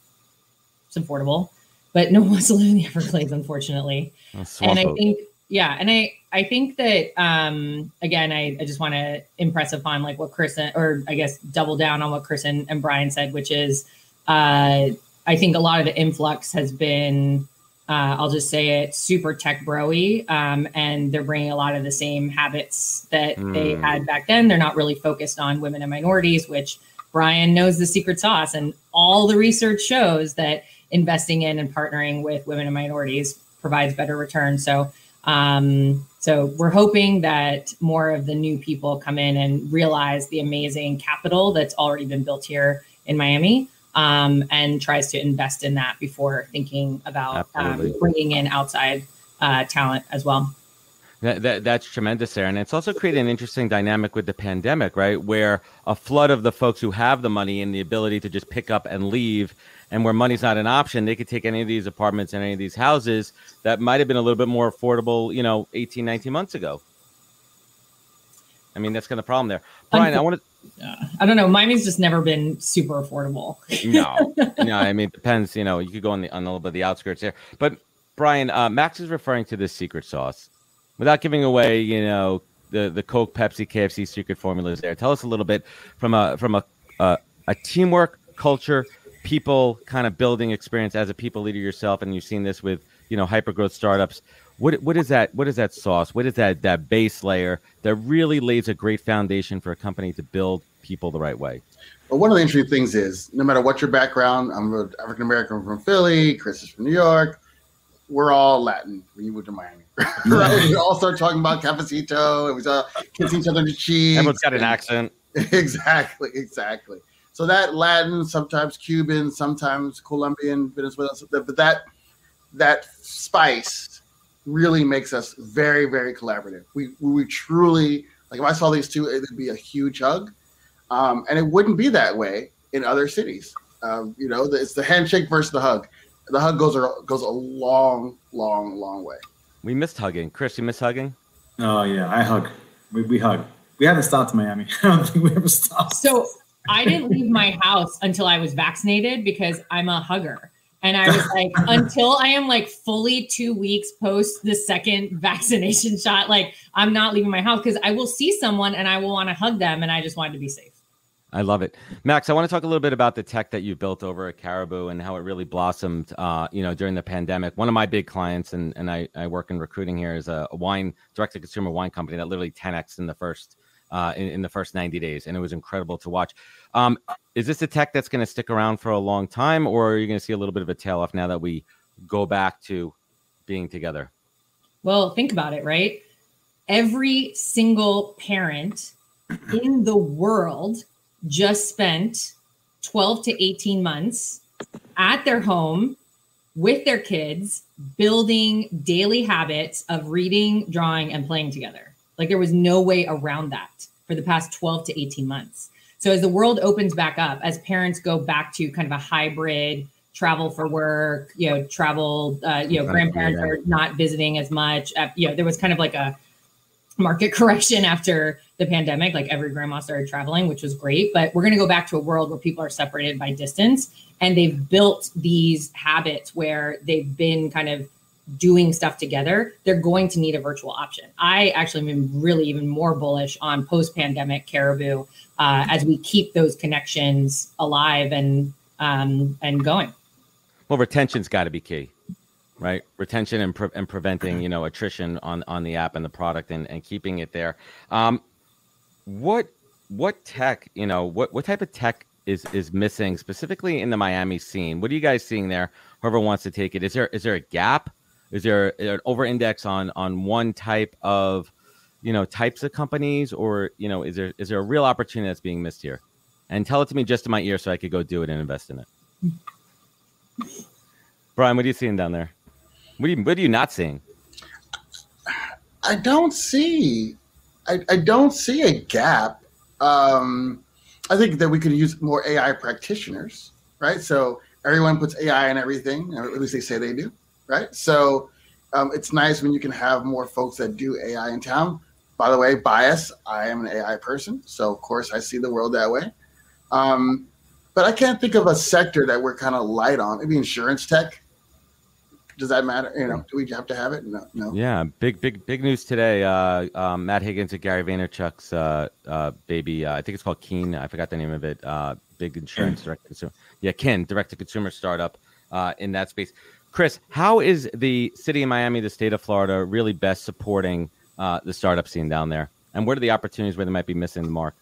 It's affordable, but no one wants to live in the Everglades, unfortunately and I think yeah, and I I think that um again I, I just want to impress upon like what Chris or I guess double down on what Chris and, and Brian said, which is uh I think a lot of the influx has been uh, I'll just say it super tech broy um, and they're bringing a lot of the same habits that they Mm. had back then. They're not really focused on women and minorities, which Brian knows the secret sauce, and all the research shows that investing in and partnering with women and minorities provides better returns. So, um, so we're hoping that more of the new people come in and realize the amazing capital that's already been built here in Miami, um, and tries to invest in that before thinking about um, bringing in outside uh, talent as well. That, that that's tremendous there, and it's also created an interesting dynamic with the pandemic, right? Where a flood of the folks who have the money and the ability to just pick up and leave, and where money's not an option, they could take any of these apartments and any of these houses that might have been a little bit more affordable, you know, 18, 19 months ago. I mean, that's kind of the problem there. Brian, I want Uh, I don't know. Miami's just never been super affordable. no, no. I mean, it depends. You know, you could go on the on a little bit of the outskirts there, but Brian, uh, Max is referring to this secret sauce without giving away, you know, the the Coke, Pepsi, KFC secret formulas. There, tell us a little bit from a from a uh, a teamwork culture, people kind of building experience as a people leader yourself, and you've seen this with you know hyper growth startups. What what is that? What is that sauce? What is that that base layer that really lays a great foundation for a company to build people the right way? Well, one of the interesting things is, no matter what your background, I'm an African American from Philly, Chris is from New York. We're all Latin when you moved to Miami, right? We all start talking about cafecito, and we start kissing each other on the cheeks. Everyone's got an accent. exactly, exactly. So that Latin, sometimes Cuban, sometimes Colombian, Venezuelan, but that that spice really makes us very, very collaborative. We we truly like if I saw these two, it would be a huge hug, um, and it wouldn't be that way in other cities. Um, you know, it's the handshake versus the hug. The hug goes a, goes a long, long, long way. We missed hugging. Chris, you miss hugging? Oh yeah, I hug. We, we hug. We haven't stopped in Miami. I don't think we ever stopped. So I didn't leave my house until I was vaccinated because I'm a hugger. And I was like, until I am like fully two weeks post the second vaccination shot, like I'm not leaving my house because I will see someone and I will want to hug them and I just wanted to be safe. I love it, Max. I want to talk a little bit about the tech that you built over at Caribu and how it really blossomed. Uh, you know, during the pandemic. One of my big clients, and and I, I work in recruiting here, is a, a wine direct to consumer wine company that literally 10x in the first uh, in, in, the first 90 days, and it was incredible to watch. Um, is this a tech that's going to stick around for a long time, or are you going to see a little bit of a tail off now that we go back to being together? Well, think about it, right? Every single parent in the world just spent 12 to 18 months at their home with their kids, building daily habits of reading, drawing, and playing together. Like there was no way around that for the past 12 to 18 months. So as the world opens back up, as parents go back to kind of a hybrid travel for work, you know, travel, uh, you know, grandparents are not visiting as much. Uh, you know, there was kind of like a market correction after the pandemic. Like every grandma started traveling, which was great. But we're going to go back to a world where people are separated by distance and they've built these habits where they've been kind of doing stuff together, they're going to need a virtual option. I actually am really even more bullish on post pandemic Caribu uh, as we keep those connections alive and um, and going. Well, retention's got to be key, right? Retention and, pre- and preventing you know attrition on on the app and the product and, and keeping it there. Um, what what tech you know what what type of tech is is missing specifically in the Miami scene? What are you guys seeing there? Whoever wants to take it, is there is there a gap? Is there an over index on on one type of you know types of companies, or you know is there is there a real opportunity that's being missed here? And tell it to me just in my ear so I could go do it and invest in it. Brian, what are you seeing down there? What are you what are you not seeing? I don't see I, I don't see a gap. Um, I think that we could use more AI practitioners, right? So everyone puts AI in everything, or at least they say they do right? So um, it's nice when you can have more folks that do AI in town. By the way, bias, I am an AI person. So, of course, I see the world that way. Um, but I can't think of a sector that we're kind of light on. Maybe insurance tech. Does that matter? You know, do we have to have it? No, no. Yeah, big, big, big news today. Uh, um, Matt Higgins and Gary Vaynerchuk's uh, uh, baby. Uh, I think it's called Keen. I forgot the name of it. Uh, big insurance direct consumer. Yeah, Kin, direct to consumer startup in that space. Chris, how is the city of Miami, the state of Florida, really best supporting uh, the startup scene down there? And what are the opportunities where they might be missing the mark?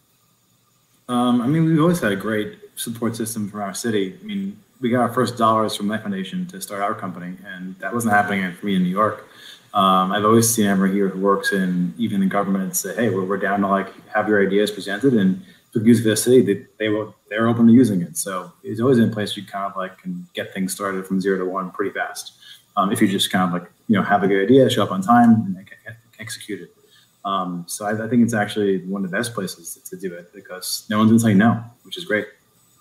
Um, I mean, we've always had a great support system from our city. I mean, we got our first dollars from Life Foundation to start our company, and that wasn't happening for me in New York. Um, I've always seen everyone here who works in even in government say, "Hey, we're, we're down to like have your ideas presented, and to for the city, they, they will they're open to using it. So it's always in a place you kind of like can get things started from zero to one pretty fast. Um, if you just kind of like you know have a good idea, show up on time, and execute it. Um, so I, I, think it's actually one of the best places to, to do it because no one's gonna tell you no, which is great.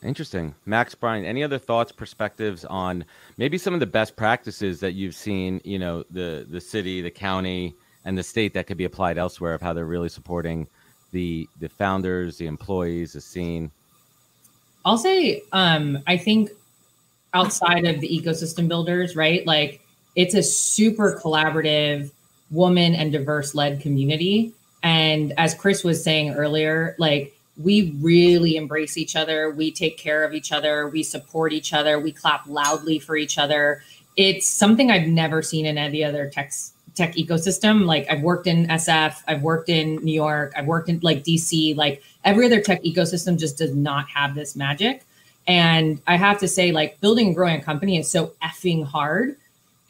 Interesting, Max Brian. Any other thoughts, perspectives on maybe some of the best practices that you've seen? You know, the the city, the county, and the state that could be applied elsewhere of how they're really supporting the the founders, the employees, the scene? I'll say, um, I think outside of the ecosystem builders, right? Like it's a super collaborative, woman and diverse led community. And as Chris was saying earlier, like we really embrace each other. We take care of each other. We support each other. We clap loudly for each other. It's something I've never seen in any other tech tech ecosystem. Like I've worked in SF, I've worked in New York, I've worked in like DC, like every other tech ecosystem just does not have this magic. And I have to say, like building and growing a company is so effing hard.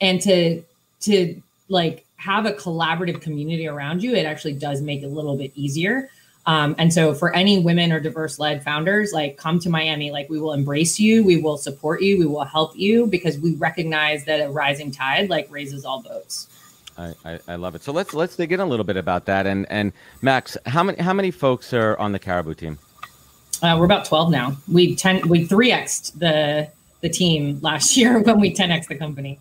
And to to like have a collaborative community around you, it actually does make it a little bit easier. Um, and so for any women or diverse led founders, like come to Miami, like we will embrace you, we will support you, we will help you because we recognize that a rising tide like raises all boats. I, I, I, love it. So let's let's dig in a little bit about that. And and Max, how many how many folks are on the Caribu team? Uh, we're about twelve now. We ten we three xed the the team last year when we ten x the company.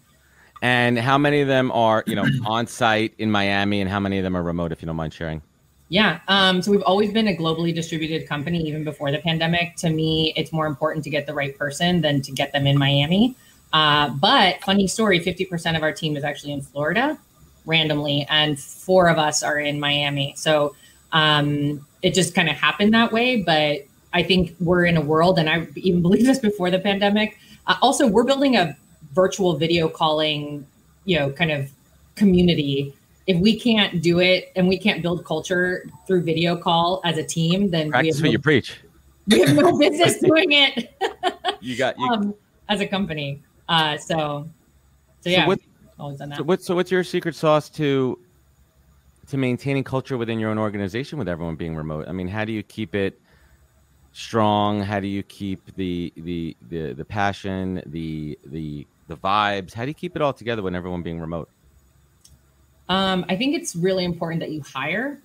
And how many of them are you know on site in Miami, and how many of them are remote? If you don't mind sharing. Yeah. Um, so we've always been a globally distributed company, even before the pandemic. To me, it's more important to get the right person than to get them in Miami. Uh, but funny story 50% of our team is actually in Florida randomly, and four of us are in Miami. So um, it just kind of happened that way. But I think we're in a world, and I even believe this before the pandemic. Uh, also, we're building a virtual video calling, you know, kind of community. If we can't do it and we can't build culture through video call as a team, then Practice we what have, you preach. we have no business doing it You got you. um, as a company. Uh, so, so yeah, what- always done that. So what's so what's your secret sauce to to maintaining culture within your own organization with everyone being remote? I mean, how do you keep it strong? How do you keep the the the, the passion, the the the vibes? How do you keep it all together when everyone being remote? Um, I think it's really important that you hire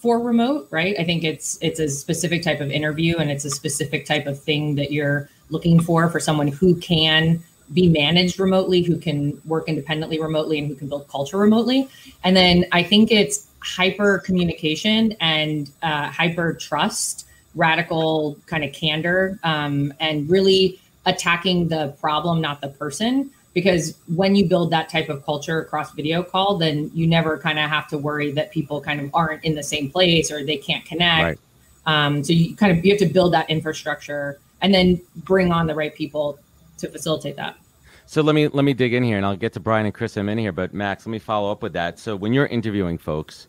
for remote, right? I think it's it's a specific type of interview and it's a specific type of thing that you're looking for for someone who can be managed remotely, who can work independently remotely, and who can build culture remotely. And then I think it's hyper communication and uh, hyper trust, radical kind of candor, um, and really attacking the problem, not the person because when you build that type of culture across video call then you never kind of have to worry that people kind of aren't in the same place or they can't connect Right. um, so you kind of you have to build that infrastructure and then bring on the right people to facilitate that So let me let me dig in here, and I'll get to Brian and Chris in a minute here. But Max, let me follow up with that. So when you're interviewing folks,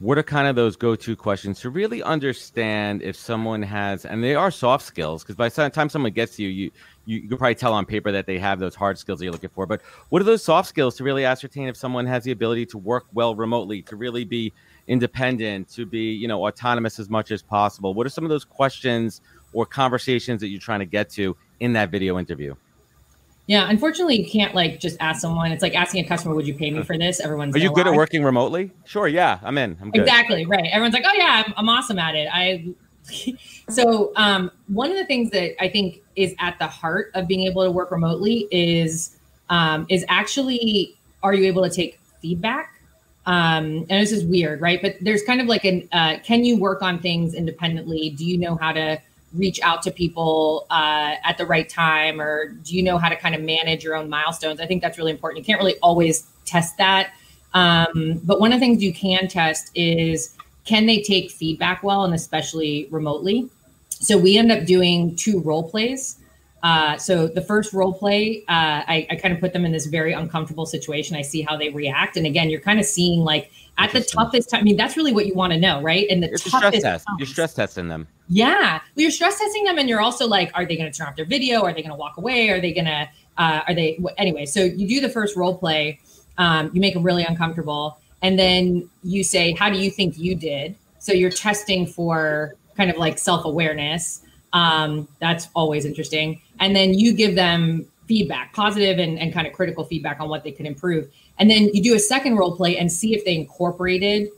what are kind of those go-to questions to really understand if someone has, and they are soft skills, because by the time someone gets to you, you you, you can probably tell on paper that they have those hard skills that you're looking for. But what are those soft skills to really ascertain if someone has the ability to work well remotely, to really be independent, to be you know autonomous as much as possible? What are some of those questions or conversations that you're trying to get to in that video interview? Yeah unfortunately you can't like just ask someone it's like asking a customer would you pay me for this everyone's Are you good at working remotely? Sure, yeah, I'm in. I'm good. Exactly right. Everyone's like, "Oh yeah, I'm, I'm awesome at it." I so um, one of the things that I think is at the heart of being able to work remotely is um, is actually are you able to take feedback? Um, and this is weird, right? But there's kind of like an uh, can you work on things independently? Do you know how to reach out to people uh, at the right time, or do you know how to kind of manage your own milestones? I think that's really important. You can't really always test that um, but one of the things you can test is can they take feedback well and especially remotely? So we end up doing two role plays. Uh, so the first role play, uh, I, I kind of put them in this very uncomfortable situation. I see how they react. And again, you're kind of seeing like at the toughest time. I mean, that's really what you want to know, right? And the stress toughest test. You're stress testing them. yeah, well, you're stress testing them, and you're also like, are they going to turn off their video? Are they going to walk away? Are they going to? Uh, are they anyway? So you do the first role play. Um, you make them really uncomfortable, and then you say, "How do you think you did?" So you're testing for kind of like self awareness. Um, that's always interesting, and then you give them feedback, positive and, and kind of critical feedback on what they can improve, and then you do a second role play and see if they incorporated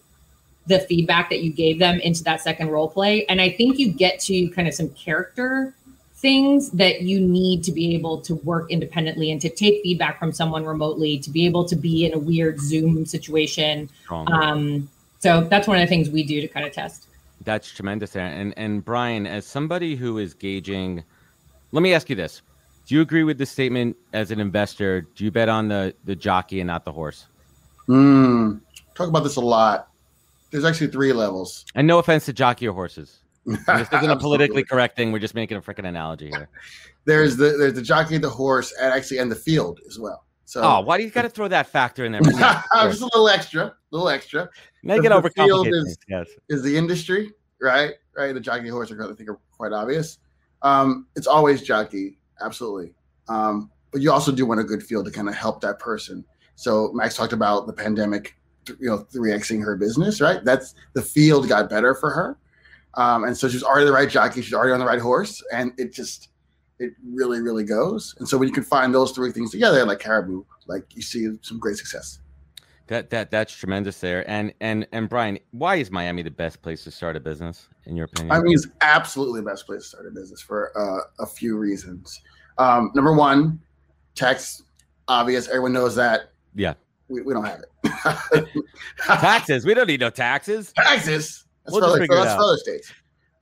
the feedback that you gave them into that second role play. And I think you get to kind of some character things that you need to be able to work independently and to take feedback from someone remotely, to be able to be in a weird Zoom situation. Um, so that's one of the things we do to kind of test. That's tremendous. And and Brian, as somebody who is gauging, let me ask you this: Do you agree with the statement as an investor? Do you bet on the the jockey and not the horse? Hmm. Talk about this a lot. There's actually three levels. And no offense to jockey or horses. This isn't a politically correct thing. We're just making a freaking analogy here. There's the there's the jockey, the horse, and actually and the field as well. So Oh, why do you got to throw that factor in there? just a little extra, a little extra. Get the field is- things. Yes. is the industry, right? Right. The jockey horse are I think are quite obvious. Um, it's always jockey, absolutely. Um, but you also do want a good field to kind of help that person. So Max talked about the pandemic, you know, three xing her business, right? That's the field got better for her, um, and so she's already the right jockey. She's already on the right horse, and it just it really, really goes. And so when you can find those three things together, like Caribu, like you see some great success. That that that's tremendous there. And and and Brian, why is Miami the best place to start a business in your opinion? I mean, it's absolutely the best place to start a business for uh, a few reasons. Um, number one, tax obvious. Everyone knows that. Yeah. we, we don't have it. taxes. We don't need no taxes. Taxes. That's, We'll for, other, figure it that's out. for other states.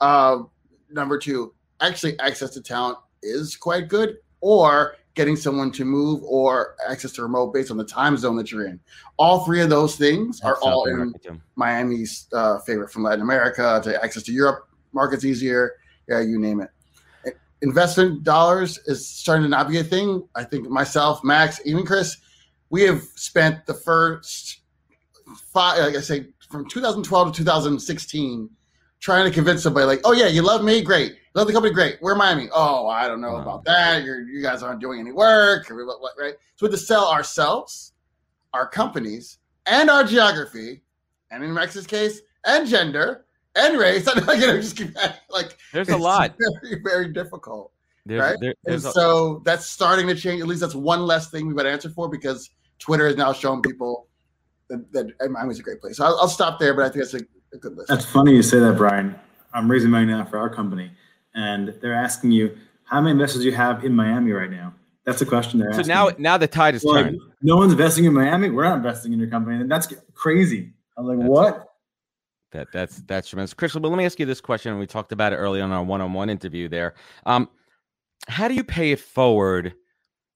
Um, number two, actually, access to talent is quite good, or getting someone to move, or access to remote based on the time zone that you're in. All three of those things are That's all in. Miami's uh, favorite from Latin America to access to Europe markets easier. yeah, you name it. Investment dollars is starting to not be a thing. I think myself, Max, even Chris, we have spent the first five, like I say, from 2012 to 2016, trying to convince somebody like, oh yeah, you love me, great. Love the company, great. We're Miami. Oh, I don't know Wow. about that. You're, you guys aren't doing any work, or what- what- right? So we had to sell ourselves, our companies, and our geography, and in Rex's case, and gender, and race. Like, you know, just keep like There's a lot. Very, very difficult. There's, right? there- And a- so that's starting to change. At least that's one less thing we've got to answer for because Twitter is now showing people that, that Miami's a great place. So I'll, I'll stop there, but I think that's a, a good list. That's funny you say that, Brian. I'm raising money now for our company, and they're asking you how many investors you have in Miami right now. That's the question they're so asking. now now the tide is Well, like, turned. no one's investing in Miami. We're not investing in your company, and that's crazy. I'm like, That's- what? That that's that's tremendous, Crystal. But let me ask you this question. We talked about it early on our one-on-one interview. There, um, how do you pay it forward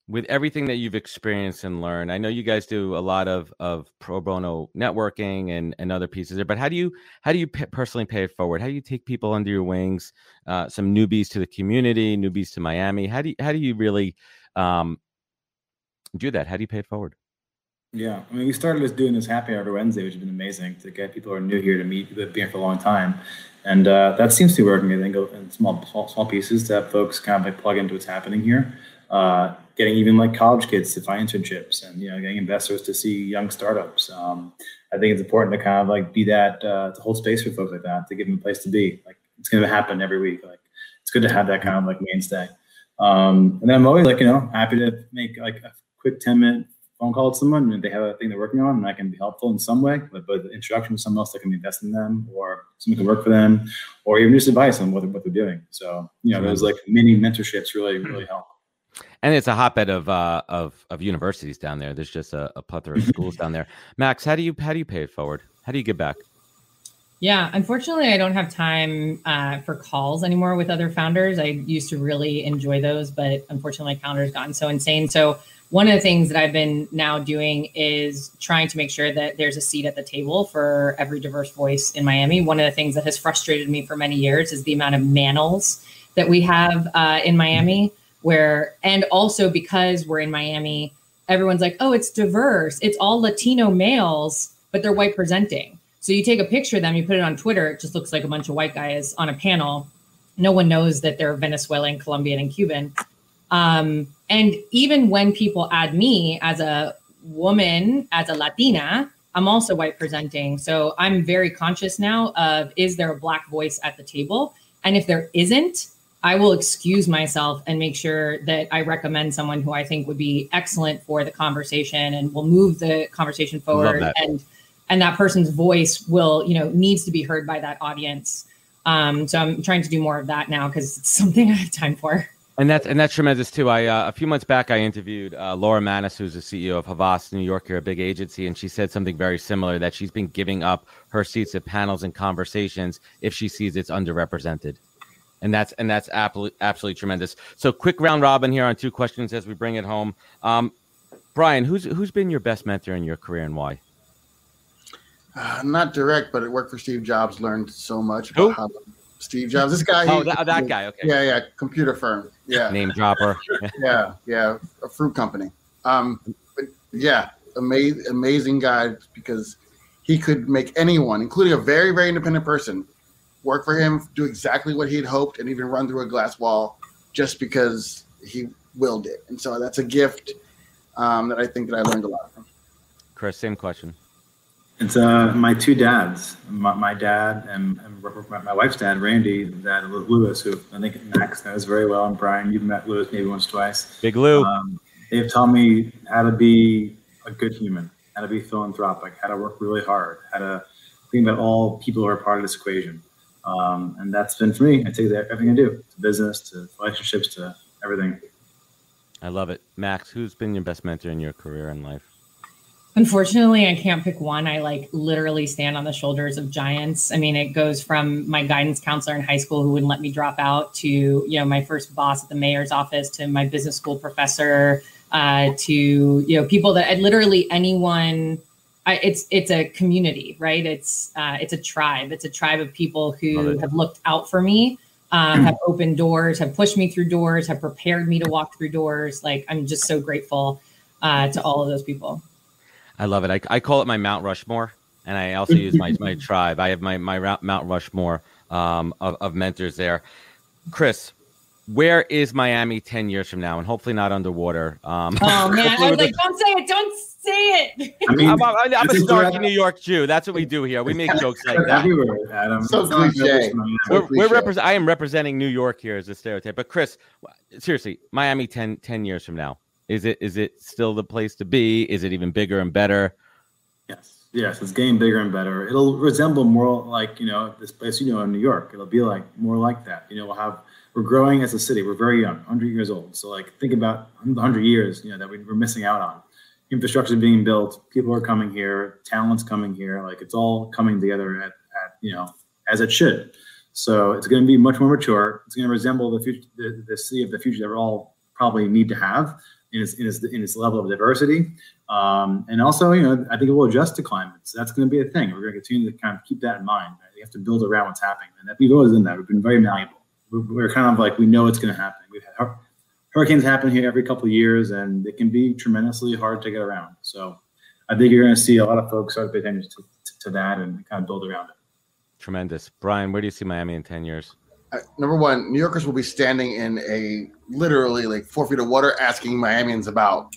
with everything that you've experienced and learned? I know you guys do a lot of of pro bono networking and and other pieces there. But how do you how do you p- personally pay it forward? How do you take people under your wings? Uh, some newbies to the community, newbies to Miami. How do you how do you really um, do that? How do you pay it forward? Yeah, I mean, we started just doing this happy hour every Wednesday, which has been amazing to get people who are new here to meet people have been here for a long time, and uh, that seems to be working. I think in small small, small pieces to have folks kind of like plug into what's happening here. Uh, getting even like college kids to find internships, and you know, getting investors to see young startups. Um, I think it's important to kind of like be that uh, to hold space for folks like that to give them a place to be. Like it's going to happen every week. Like it's good to have that kind of like mainstay. Um, and then I'm always like you know happy to make like a quick ten minute phone call to someone and they have a thing they're working on and I can be helpful in some way, but, but the introduction to someone else that can invest in them or someone can work for them or even just advice on what, they're- what they're doing. So, you know, those like mini mentorships really, really help. And it's a hotbed of uh, of of universities down there. There's just a, a plethora of schools down there. Max, how do you how do you pay it forward? How do you give back? Yeah, unfortunately, I don't have time uh, for calls anymore with other founders. I used to really enjoy those, but unfortunately, my calendar's gotten so insane. So, one of the things that I've been now doing is trying to make sure that there's a seat at the table for every diverse voice in Miami. One of the things that has frustrated me for many years is the amount of manels that we have uh, in Miami, where, and also because we're in Miami, everyone's like, oh, it's diverse, it's all Latino males, but they're white presenting. So you take a picture of them, you put it on Twitter, it just looks like a bunch of white guys on a panel. No one knows that they're Venezuelan, Colombian, and Cuban. Um, and even when people add me as a woman, as a Latina, I'm also white presenting. So I'm very conscious now of is there a black voice at the table? And if there isn't, I will excuse myself and make sure that I recommend someone who I think would be excellent for the conversation and will move the conversation forward and and that person's voice will, you know, needs to be heard by that audience. Um, so I'm trying to do more of that now because it's something I have time for. And that's and that's tremendous too. I uh, a few months back I interviewed uh, Laura Maness, who's the CEO of Havas New York, here a big agency, and she said something very similar that she's been giving up her seats at panels and conversations if she sees it's underrepresented. And that's and that's absolutely absolutely tremendous. So quick round robin here on two questions as we bring it home. Um, Brian, who's who's been your best mentor in your career and why? Uh, not direct, but it worked for Steve Jobs. Learned so much Who? about how Steve Jobs. This guy. Oh, he- that, that guy. Okay. Yeah, yeah. Computer firm. Yeah, Name dropper. yeah, yeah. A fruit company. Um, but yeah, amazing, amazing guy because he could make anyone, including a very, very independent person, work for him, do exactly what he'd hoped, and even run through a glass wall just because he willed it. And so that's a gift um, that I think that I learned a lot from. Chris, same question. It's uh, my two dads, my, my dad and, and my, my wife's dad, Randy, the dad Lewis, who I think Max knows very well, and Brian, you've met Lewis maybe once, twice. Big Lou. Um, they've taught me how to be a good human, how to be philanthropic, how to work really hard, how to think about all people who are part of this equation. Um, and that's been for me. I take that everything I do, to business, to relationships, to everything. I love it. Max, who's been your best mentor in your career and life? Unfortunately, I can't pick one. I like literally stand on the shoulders of giants. I mean, it goes from my guidance counselor in high school who wouldn't let me drop out to, you know, my first boss at the mayor's office to my business school professor uh, to, you know, people that literally anyone. I, it's it's a community, right? It's uh, it's a tribe. It's a tribe of people who have looked out for me um, have opened doors, have pushed me through doors, have prepared me to walk through doors. Like I'm just so grateful uh, to all of those people. I love it. I, I call it my Mount Rushmore, and I also use my my tribe. I have my my Mount Rushmore um, of, of mentors there. Chris, where is Miami 10 years from now? And hopefully not underwater. Um, oh, man. I was like, don't say it. Don't say it. I mean, I'm, I'm, I'm a snarky New York Jew. That's what we do here. We make jokes like that. Adam. So cliche. We're, we're represent- I am representing New York here as a stereotype. But Chris, seriously, Miami 10, 10 years from now, is it is it still the place to be? Is it even bigger and better? Yes. Yes, it's getting bigger and better. It'll resemble more like, you know, this place you know in New York. It'll be like more like that. You know, we'll have – we're growing as a city. We're very young, 100 years old. So like think about 100 years, you know, that we, are missing out on. Infrastructure being built, people are coming here, talent's coming here. Like it's all coming together at, at you know as it should. So it's going to be much more mature. It's going to resemble the future, the, the city of the future that we all probably need to have in its, in its, in its level of diversity. Um, and also, you know, I think it will adjust to climate. So that's going to be a thing. We're going to continue to kind of keep that in mind. Right? You have to build around what's happening, and that we've always done that. We've been very malleable we're kind of like we know it's going to happen. We've had hurricanes happen here every couple of years, and it can be tremendously hard to get around. So I think you're going to see a lot of folks start to pay attention to, to, to, that and kind of build around it. Tremendous, Brian. Where do you see Miami in ten years? Uh, number one, New Yorkers will be standing in a literally like four feet of water, asking Miamians about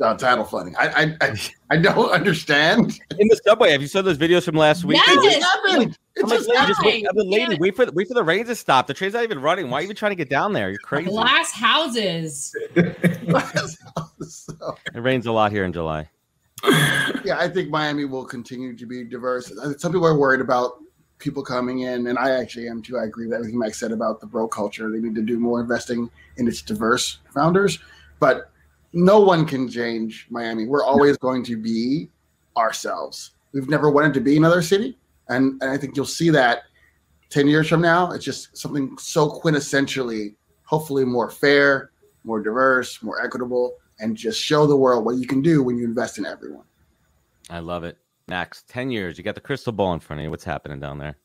uh, title funding. I, I, I I don't understand. In the subway, have you saw those videos from last week? Yes. It happened. It just, like, just wait, the lady, wait for wait for the rain to stop. The train's not even running. Why are you even trying to get down there? You're crazy. Glass houses. it rains a lot here in July. Yeah, I think Miami will continue to be diverse. Uh, some people are worried about people coming in, and I actually am too. I agree with everything Mike said about the bro culture. They need to do more investing in its diverse founders, but no one can change Miami. We're always going to be ourselves. We've never wanted to be another city. And, and I think you'll see that 10 years from now. It's just something so quintessentially, hopefully more fair, more diverse, more equitable, and just show the world what you can do when you invest in everyone. I love it. Max, 10 years, you got the crystal ball in front of you. What's happening down there?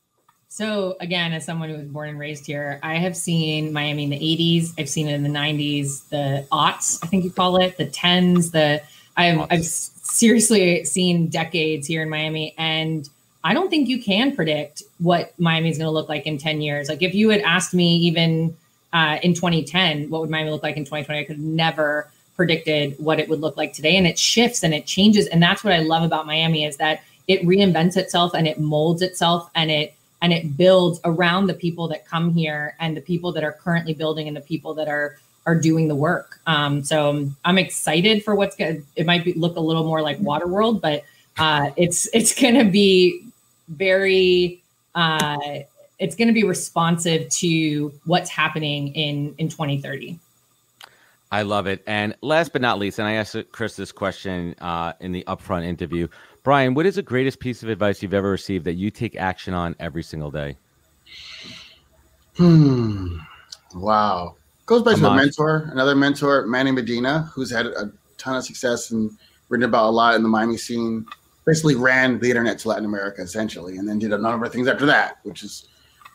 So again, as someone who was born and raised here, I have seen Miami in the 80s. I've seen it in the 90s, the aughts, I think you call it, the 10s, the I've, I've seriously seen decades here in Miami. And I don't think you can predict what Miami is going to look like in 10 years. Like if you had asked me even uh, in 2010, what would Miami look like in 2020? I could have never predicted what it would look like today. And it shifts and it changes. And that's what I love about Miami is that it reinvents itself and it molds itself and it and it builds around the people that come here and the people that are currently building and the people that are are doing the work. Um, so I'm excited for what's going. It might be, look a little more like Waterworld, but uh, it's it's going to be very. Uh, it's going to be responsive to what's happening in in 2030. I love it. And last but not least, and I asked Chris this question uh, in the upfront interview, Brian, what is the greatest piece of advice you've ever received that you take action on every single day? Hmm. Wow. Goes back Come to a mentor, another mentor, Manny Medina, who's had a ton of success and written about a lot in the Miami scene. Basically ran the internet to Latin America essentially, and then did a number of things after that, which is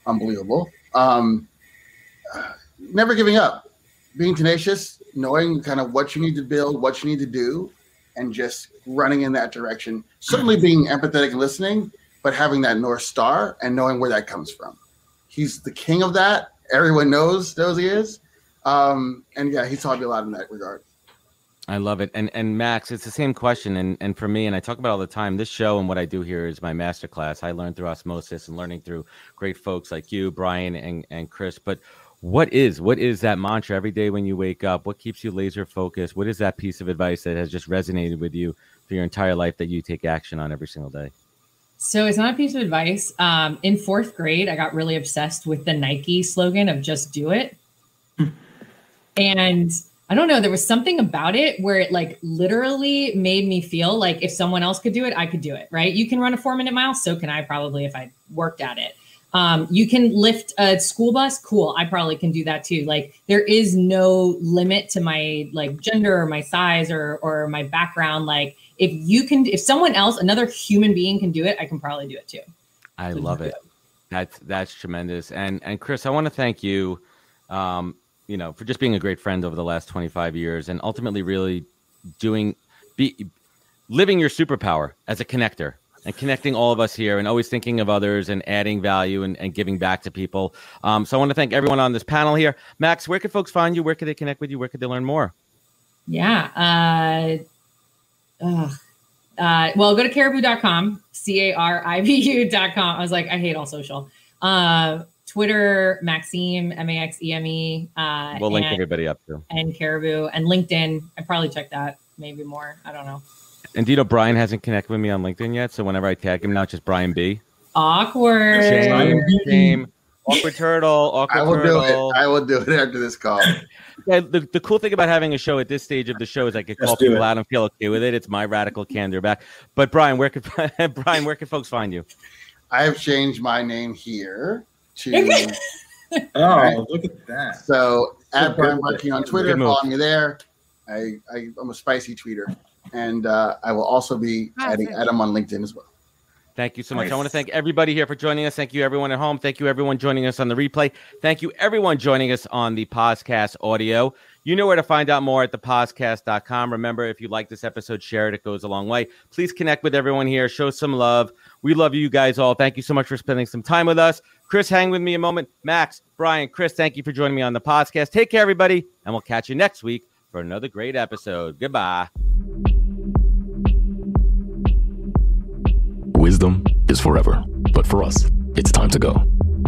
unbelievable. Um, uh, never giving up, being tenacious, knowing kind of what you need to build, what you need to do, and just running in that direction. Certainly being empathetic and listening, but having that North Star and knowing where that comes from. He's the king of that. Everyone knows knows he is. Um, and yeah, he taught me a lot in that regard. I love it. And and Max, it's the same question. And and for me, and I talk about all the time, this show and what I do here is my masterclass. I learn through osmosis and learning through great folks like you, Brian, and, and Chris. But what is what is that mantra every day when you wake up what keeps you laser focused what is that piece of advice that has just resonated with you for your entire life that you take action on every single day so it's not a piece of advice um, in fourth grade i got really obsessed with the nike slogan of just do it and i don't know there was something about it where it like literally made me feel like if someone else could do it i could do it right you can run a four minute mile so can i probably if i worked at it um, you can lift a school bus. Cool. I probably can do that too. Like there is no limit to my like gender or my size or or my background. Like if you can, if someone else, another human being can do it, I can probably do it too. I so love it. it. That's that's tremendous. And and Chris, I want to thank you, um, you know, for just being a great friend over the last 25 years, and ultimately really doing be living your superpower as a connector and connecting all of us here and always thinking of others and adding value and, and giving back to people. Um, so I want to thank everyone on this panel here. Max, where can folks find you? Where can they connect with you? Where can they learn more? Yeah. Uh, uh, uh, well, go to caribu.com, C A R I B U.com. I was like, I hate all social. Uh, Twitter, Maxime, M A X E M E. Uh, we'll link and, everybody up too. And Caribu and LinkedIn. I probably check that maybe more. I don't know. And do you know Brian hasn't connected with me on LinkedIn yet? So whenever I tag him now, it's just Brian B. Awkward. Shame, shame. Awkward turtle. Awkward I will turtle. do it. I will do it after this call. Yeah, the, the cool thing about having a show at this stage of the show is I can call people it. out and feel okay with it. It's my radical candor back. But Brian, where can Brian, where can folks find you? I have changed my name here to. oh, right. look at that! So at Brian Working on Twitter, follow me there. I, I am a spicy tweeter, and uh, I will also be oh, adding Adam on LinkedIn as well. Thank you so much. Nice. I want to thank everybody here for joining us. Thank you, everyone at home. Thank you, everyone joining us on the replay. Thank you, everyone joining us on the podcast audio. You know where to find out more at thepodcast.com. Remember, if you like this episode, share it. It goes a long way. Please connect with everyone here. Show some love. We love you guys all. Thank you so much for spending some time with us. Chris, hang with me a moment. Max, Brian, Chris, thank you for joining me on the podcast. Take care, everybody, and we'll catch you next week for another great episode. Goodbye. Wisdom is forever, but for us, it's time to go.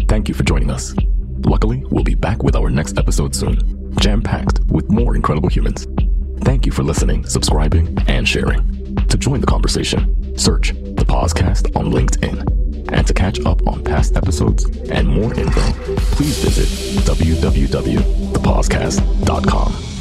Thank you for joining us. Luckily, we'll be back with our next episode soon, jam packed with more incredible humans. Thank you for listening, subscribing, and sharing. To join the conversation, search the Podcast on LinkedIn. And to catch up on past episodes and more info, please visit www.thepodcast.com.